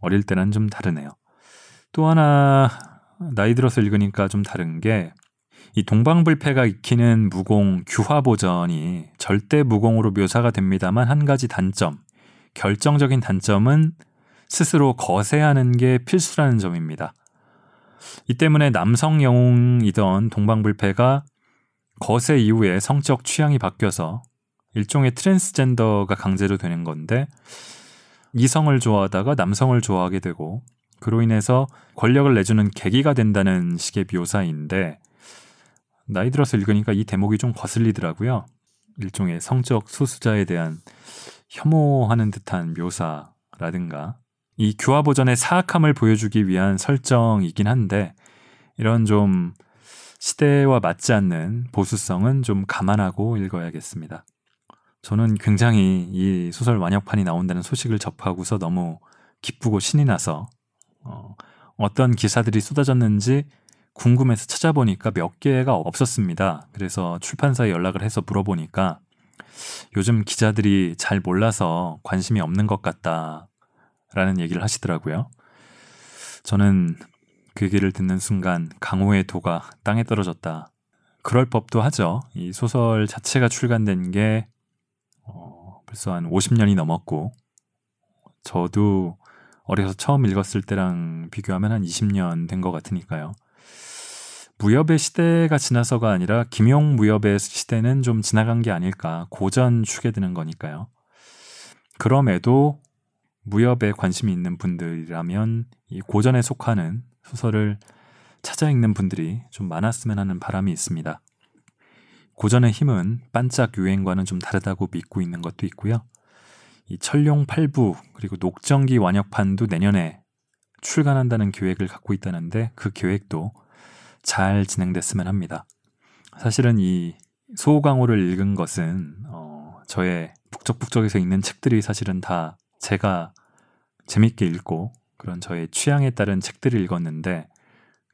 어릴 때는 좀 다르네요. 또 하나 나이 들어서 읽으니까 좀 다른 게 이 동방불패가 익히는 무공 규화 보전이 절대 무공으로 묘사가 됩니다만 한 가지 단점, 결정적인 단점은 스스로 거세하는 게 필수라는 점입니다. 이 때문에 남성 영웅이던 동방불패가 거세 이후에 성적 취향이 바뀌어서 일종의 트랜스젠더가 강제로 되는 건데 이성을 좋아하다가 남성을 좋아하게 되고 그로 인해서 권력을 내주는 계기가 된다는 식의 묘사인데 나이 들어서 읽으니까 이 대목이 좀 거슬리더라고요. 일종의 성적 소수자에 대한 혐오하는 듯한 묘사라든가 이 교화 버전의 사악함을 보여주기 위한 설정이긴 한데 이런 좀 시대와 맞지 않는 보수성은 좀 감안하고 읽어야겠습니다. 저는 굉장히 이 소설 완역판이 나온다는 소식을 접하고서 너무 기쁘고 신이 나서 어, 어떤 기사들이 쏟아졌는지 궁금해서 찾아보니까 몇 개가 없었습니다. 그래서 출판사에 연락을 해서 물어보니까 요즘 기자들이 잘 몰라서 관심이 없는 것 같다 라는 얘기를 하시더라고요. 저는 그 얘기를 듣는 순간 강호의 도가 땅에 떨어졌다. 그럴 법도 하죠. 이 소설 자체가 출간된 게 어, 벌써 한 50년이 넘었고 저도 어려서 처음 읽었을 때랑 비교하면 한 20년 된 것 같으니까요. 무협의 시대가 지나서가 아니라 김용 무협의 시대는 좀 지나간 게 아닐까 고전 드는 거니까요. 그럼에도 무협에 관심이 있는 분들이라면 이 고전에 속하는 소설을 찾아 읽는 분들이 좀 많았으면 하는 바람이 있습니다. 고전의 힘은 반짝 유행과는 좀 다르다고 믿고 있는 것도 있고요. 이 철룡 8부 그리고 녹정기 완역판도 내년에 출간한다는 계획을 갖고 있다는데 그 계획도 잘 진행됐으면 합니다. 사실은 이 소강호를 읽은 것은 어, 저의 북적북적에서 읽는 책들이 사실은 다 제가 재밌게 읽고 그런 저의 취향에 따른 책들을 읽었는데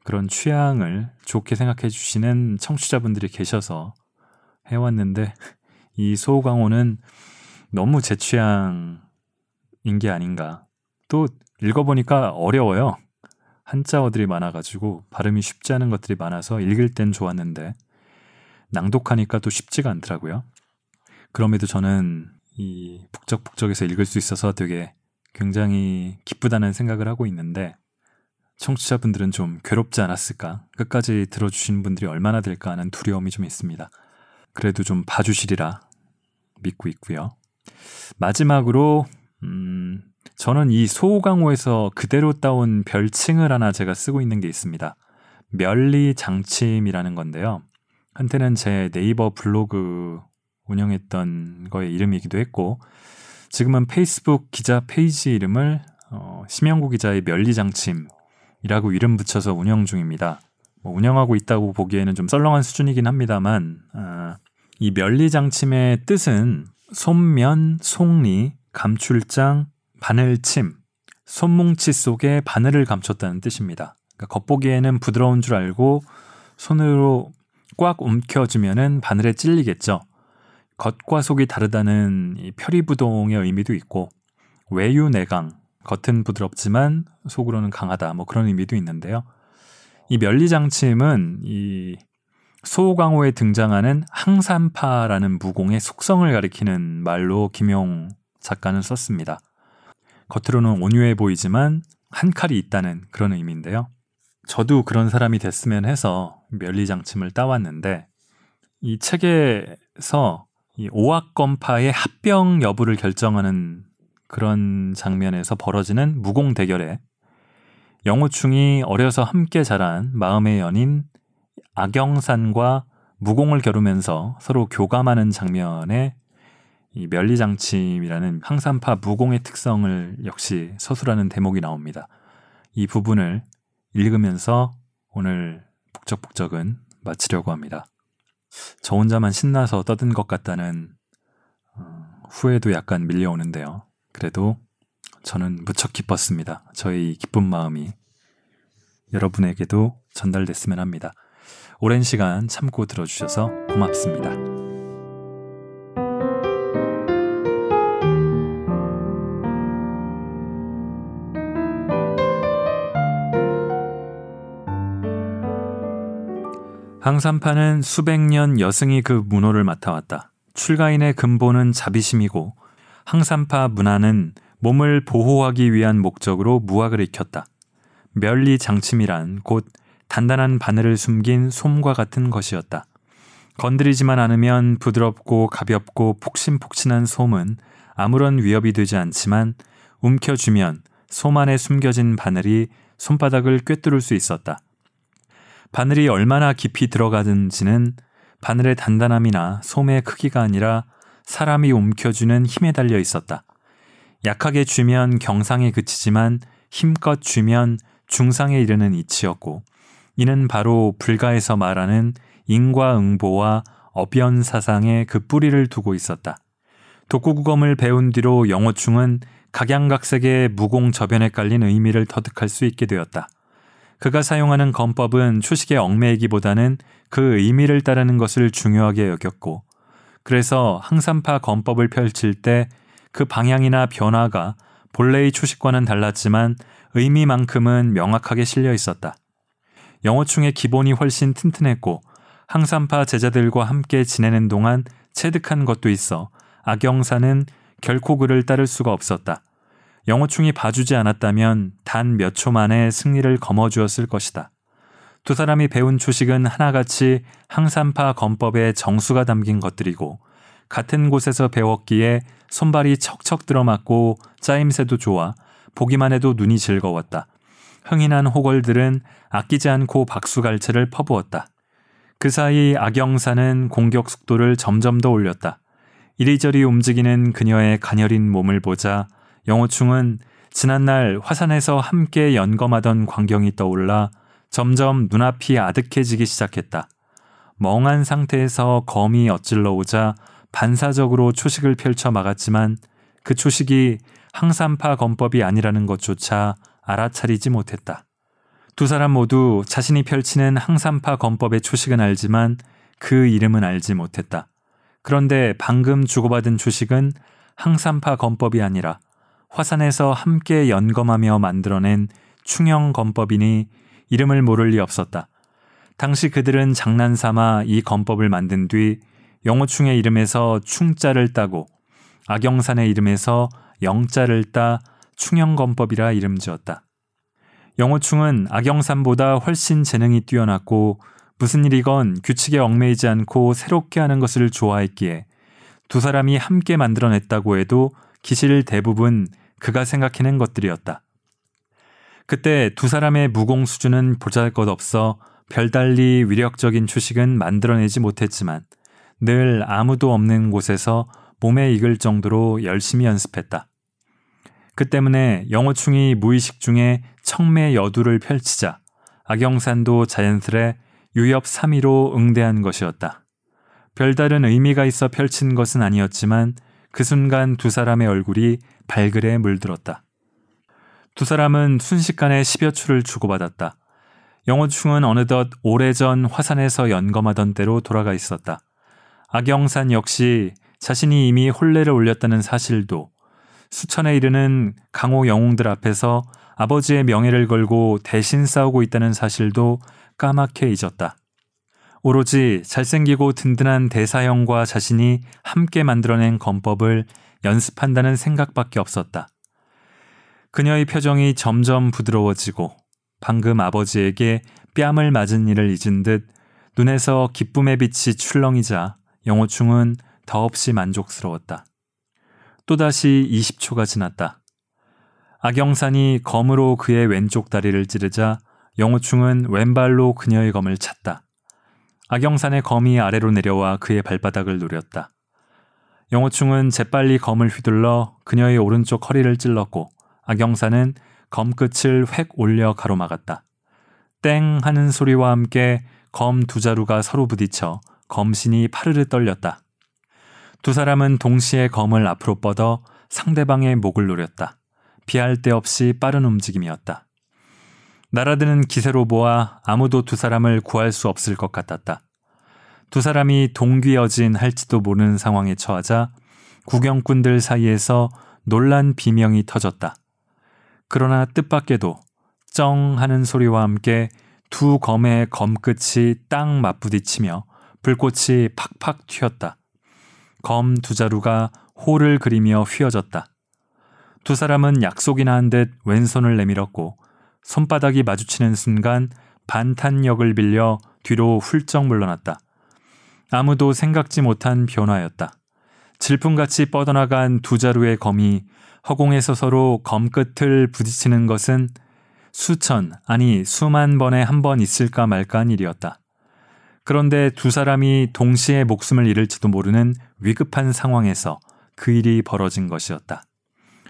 그런 취향을 좋게 생각해 주시는 청취자분들이 계셔서 해왔는데 이 소강호는 너무 제 취향인 게 아닌가. 또 읽어보니까 어려워요. 한자어들이 많아가지고 발음이 쉽지 않은 것들이 많아서 읽을 땐 좋았는데 낭독하니까 또 쉽지가 않더라고요. 그럼에도 저는 이 북적북적에서 읽을 수 있어서 되게 굉장히 기쁘다는 생각을 하고 있는데 청취자분들은 좀 괴롭지 않았을까? 끝까지 들어주신 분들이 얼마나 될까 하는 두려움이 좀 있습니다. 그래도 좀 봐주시리라 믿고 있고요. 마지막으로 음, 저는 이 소강호에서 그대로 따온 별칭을 하나 제가 쓰고 있는 게 있습니다. 멸리 장침이라는 건데요. 한때는 제 네이버 블로그 운영했던 거의 이름이기도 했고 지금은 페이스북 기자 페이지 이름을 어, 심영구 기자의 멸리 장침이라고 이름 붙여서 운영 중입니다. 뭐 운영하고 있다고 보기에는 좀 썰렁한 수준이긴 합니다만 아, 이 멸리 장침의 뜻은 손면, 속리, 감출장, 바늘침, 손뭉치 속에 바늘을 감췄다는 뜻입니다. 그러니까 겉보기에는 부드러운 줄 알고 손으로 꽉 움켜쥐면은 바늘에 찔리겠죠. 겉과 속이 다르다는 이 표리부동의 의미도 있고 외유 내강 겉은 부드럽지만 속으로는 강하다 뭐 그런 의미도 있는데요. 이 면리장침은 이 소강호에 등장하는 항산파라는 무공의 속성을 가리키는 말로 김용 작가는 썼습니다. 겉으로는 온유해 보이지만 한 칼이 있다는 그런 의미인데요. 저도 그런 사람이 됐으면 해서 면리장침을 따왔는데 이 책에서 이 오학건파의 합병 여부를 결정하는 그런 장면에서 벌어지는 무공 대결에 영호충이 어려서 함께 자란 마음의 연인 악영산과 무공을 겨루면서 서로 교감하는 장면에 이 면리장침이라는 항산파 무공의 특성을 역시 서술하는 대목이 나옵니다. 이 부분을 읽으면서 오늘 북적북적은 마치려고 합니다. 저 혼자만 신나서 떠든 것 같다는 어, 후회도 약간 밀려오는데요. 그래도 저는 무척 기뻤습니다. 저의 기쁜 마음이 여러분에게도 전달됐으면 합니다. 오랜 시간 참고 들어주셔서 고맙습니다. 항산파는 수백 년 여승이 그 문호를 맡아왔다. 출가인의 근본은 자비심이고 항산파 문화는 몸을 보호하기 위한 목적으로 무학을 익혔다. 멸리 장침이란 곧 단단한 바늘을 숨긴 솜과 같은 것이었다. 건드리지만 않으면 부드럽고 가볍고 폭신폭신한 솜은 아무런 위협이 되지 않지만 움켜쥐면 솜 안에 숨겨진 바늘이 손바닥을 꿰뚫을 수 있었다. 바늘이 얼마나 깊이 들어가든지는 바늘의 단단함이나 솜의 크기가 아니라 사람이 움켜주는 힘에 달려 있었다. 약하게 쥐면 경상에 그치지만 힘껏 쥐면 중상에 이르는 이치였고 이는 바로 불가에서 말하는 인과응보와 어변사상의 그 뿌리를 두고 있었다. 독구구검을 배운 뒤로 영어충은 각양각색의 무공 저변에 깔린 의미를 터득할 수 있게 되었다. 그가 사용하는 검법은 초식의 얽매이기보다는 그 의미를 따르는 것을 중요하게 여겼고, 그래서 항산파 검법을 펼칠 때 그 방향이나 변화가 본래의 초식과는 달랐지만 의미만큼은 명확하게 실려 있었다. 영어충의 기본이 훨씬 튼튼했고 항산파 제자들과 함께 지내는 동안 체득한 것도 있어 악영사는 결코 그를 따를 수가 없었다. 영호충이 봐주지 않았다면 단 몇 초 만에 승리를 거머쥐었을 것이다. 두 사람이 배운 초식은 하나같이 항산파 검법의 정수가 담긴 것들이고 같은 곳에서 배웠기에 손발이 척척 들어맞고 짜임새도 좋아 보기만 해도 눈이 즐거웠다. 흥이 난 호걸들은 아끼지 않고 박수갈채를 퍼부었다. 그 사이 악영사는 공격 속도를 점점 더 올렸다. 이리저리 움직이는 그녀의 가녀린 몸을 보자 영호충은 지난날 화산에서 함께 연검하던 광경이 떠올라 점점 눈앞이 아득해지기 시작했다. 멍한 상태에서 검이 엇질러 오자 반사적으로 초식을 펼쳐 막았지만 그 초식이 항산파 검법이 아니라는 것조차 알아차리지 못했다. 두 사람 모두 자신이 펼치는 항산파 검법의 초식은 알지만 그 이름은 알지 못했다. 그런데 방금 주고받은 초식은 항산파 검법이 아니라 화산에서 함께 연검하며 만들어낸 충형 검법이니 이름을 모를 리 없었다. 당시 그들은 장난삼아 이 검법을 만든 뒤 영호충의 이름에서 충자를 따고 악영산의 이름에서 영자를 따 충형검법이라 이름 지었다. 영호충은 악영산보다 훨씬 재능이 뛰어났고 무슨 일이건 규칙에 얽매이지 않고 새롭게 하는 것을 좋아했기에 두 사람이 함께 만들어냈다고 해도 기실 대부분 그가 생각해낸 것들이었다. 그때 두 사람의 무공 수준은 보잘 것 없어 별달리 위력적인 초식은 만들어내지 못했지만 늘 아무도 없는 곳에서 몸에 익을 정도로 열심히 연습했다. 그 때문에 영어충이 무의식 중에 청매 여두를 펼치자 악영산도 자연스레 유엽 3위로 응대한 것이었다. 별다른 의미가 있어 펼친 것은 아니었지만 그 순간 두 사람의 얼굴이 발그레 물들었다. 두 사람은 순식간에 10여 추를 주고받았다. 영호충은 어느덧 오래전 화산에서 연검하던 때로 돌아가 있었다. 악영산 역시 자신이 이미 혼례를 올렸다는 사실도 수천에 이르는 강호 영웅들 앞에서 아버지의 명예를 걸고 대신 싸우고 있다는 사실도 까맣게 잊었다. 오로지 잘생기고 든든한 대사형과 자신이 함께 만들어낸 검법을 연습한다는 생각밖에 없었다. 그녀의 표정이 점점 부드러워지고 방금 아버지에게 뺨을 맞은 일을 잊은 듯 눈에서 기쁨의 빛이 출렁이자 영호충은 더없이 만족스러웠다. 또다시 20초가 지났다. 악영산이 검으로 그의 왼쪽 다리를 찌르자 영호충은 왼발로 그녀의 검을 찼다. 악영산의 검이 아래로 내려와 그의 발바닥을 노렸다. 영호충은 재빨리 검을 휘둘러 그녀의 오른쪽 허리를 찔렀고 악영산은 검끝을 획 올려 가로막았다. 땡 하는 소리와 함께 검 두 자루가 서로 부딪혀 검신이 파르르 떨렸다. 두 사람은 동시에 검을 앞으로 뻗어 상대방의 목을 노렸다. 피할 데 없이 빠른 움직임이었다. 날아드는 기세로 보아 아무도 두 사람을 구할 수 없을 것 같았다. 두 사람이 동귀어진 할지도 모르는 상황에 처하자 구경꾼들 사이에서 놀란 비명이 터졌다. 그러나 뜻밖에도 쩡 하는 소리와 함께 두 검의 검끝이 딱 맞부딪히며 불꽃이 팍팍 튀었다. 검 두 자루가 호를 그리며 휘어졌다. 두 사람은 약속이나 한 듯 왼손을 내밀었고 손바닥이 마주치는 순간 반탄력을 빌려 뒤로 훌쩍 물러났다. 아무도 생각지 못한 변화였다. 질풍같이 뻗어나간 두 자루의 검이 허공에서 서로 검 끝을 부딪히는 것은 수천, 아니 수만 번에 한 번 있을까 말까 한 일이었다. 그런데 두 사람이 동시에 목숨을 잃을지도 모르는 위급한 상황에서 그 일이 벌어진 것이었다.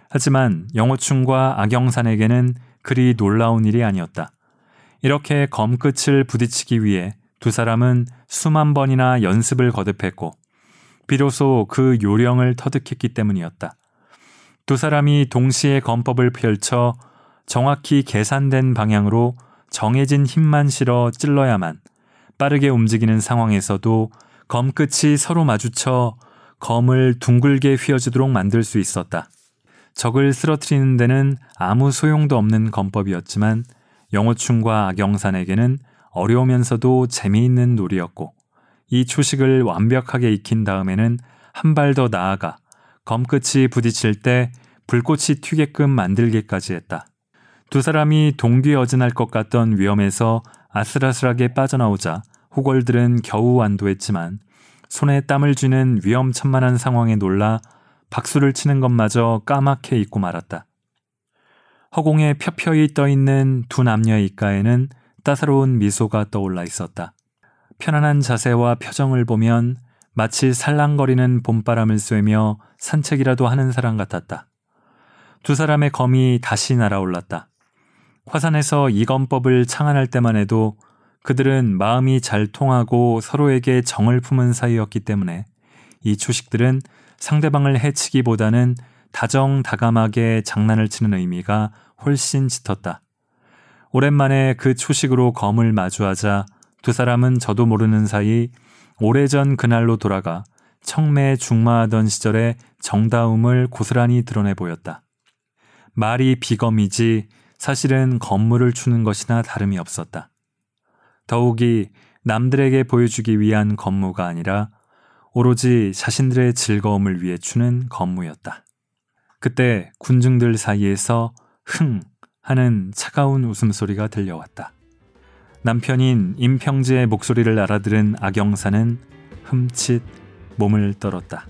하지만 영호충과 악영산에게는 그리 놀라운 일이 아니었다. 이렇게 검 끝을 부딪히기 위해 두 사람은 수만 번이나 연습을 거듭했고 비로소 그 요령을 터득했기 때문이었다. 두 사람이 동시에 검법을 펼쳐 정확히 계산된 방향으로 정해진 힘만 실어 찔러야만 빠르게 움직이는 상황에서도 검끝이 서로 마주쳐 검을 둥글게 휘어지도록 만들 수 있었다. 적을 쓰러뜨리는 데는 아무 소용도 없는 검법이었지만 영호충과 악영산에게는 어려우면서도 재미있는 놀이였고 이 초식을 완벽하게 익힌 다음에는 한 발 더 나아가 검끝이 부딪힐 때 불꽃이 튀게끔 만들기까지 했다. 두 사람이 동기어진할 것 같던 위험에서 아슬아슬하게 빠져나오자 호걸들은 겨우 안도했지만 손에 땀을 쥐는 위험천만한 상황에 놀라 박수를 치는 것마저 까맣게 잊고 말았다. 허공에 펴펴이 떠 있는 두 남녀의 입가에는 따사로운 미소가 떠올라 있었다. 편안한 자세와 표정을 보면 마치 살랑거리는 봄바람을 쐬며 산책이라도 하는 사람 같았다. 두 사람의 검이 다시 날아올랐다. 화산에서 이 검법을 창안할 때만 해도 그들은 마음이 잘 통하고 서로에게 정을 품은 사이였기 때문에 이 초식들은 상대방을 해치기보다는 다정다감하게 장난을 치는 의미가 훨씬 짙었다. 오랜만에 그 초식으로 검을 마주하자 두 사람은 저도 모르는 사이 오래전 그날로 돌아가 청매 중마하던 시절의 정다움을 고스란히 드러내 보였다. 말이 비검이지 사실은 건물을 추는 것이나 다름이 없었다. 더욱이 남들에게 보여주기 위한 건무가 아니라 오로지 자신들의 즐거움을 위해 추는 건무였다. 그때 군중들 사이에서 흥 하는 차가운 웃음소리가 들려왔다. 남편인 임평지의 목소리를 알아들은 악영사는 흠칫 몸을 떨었다.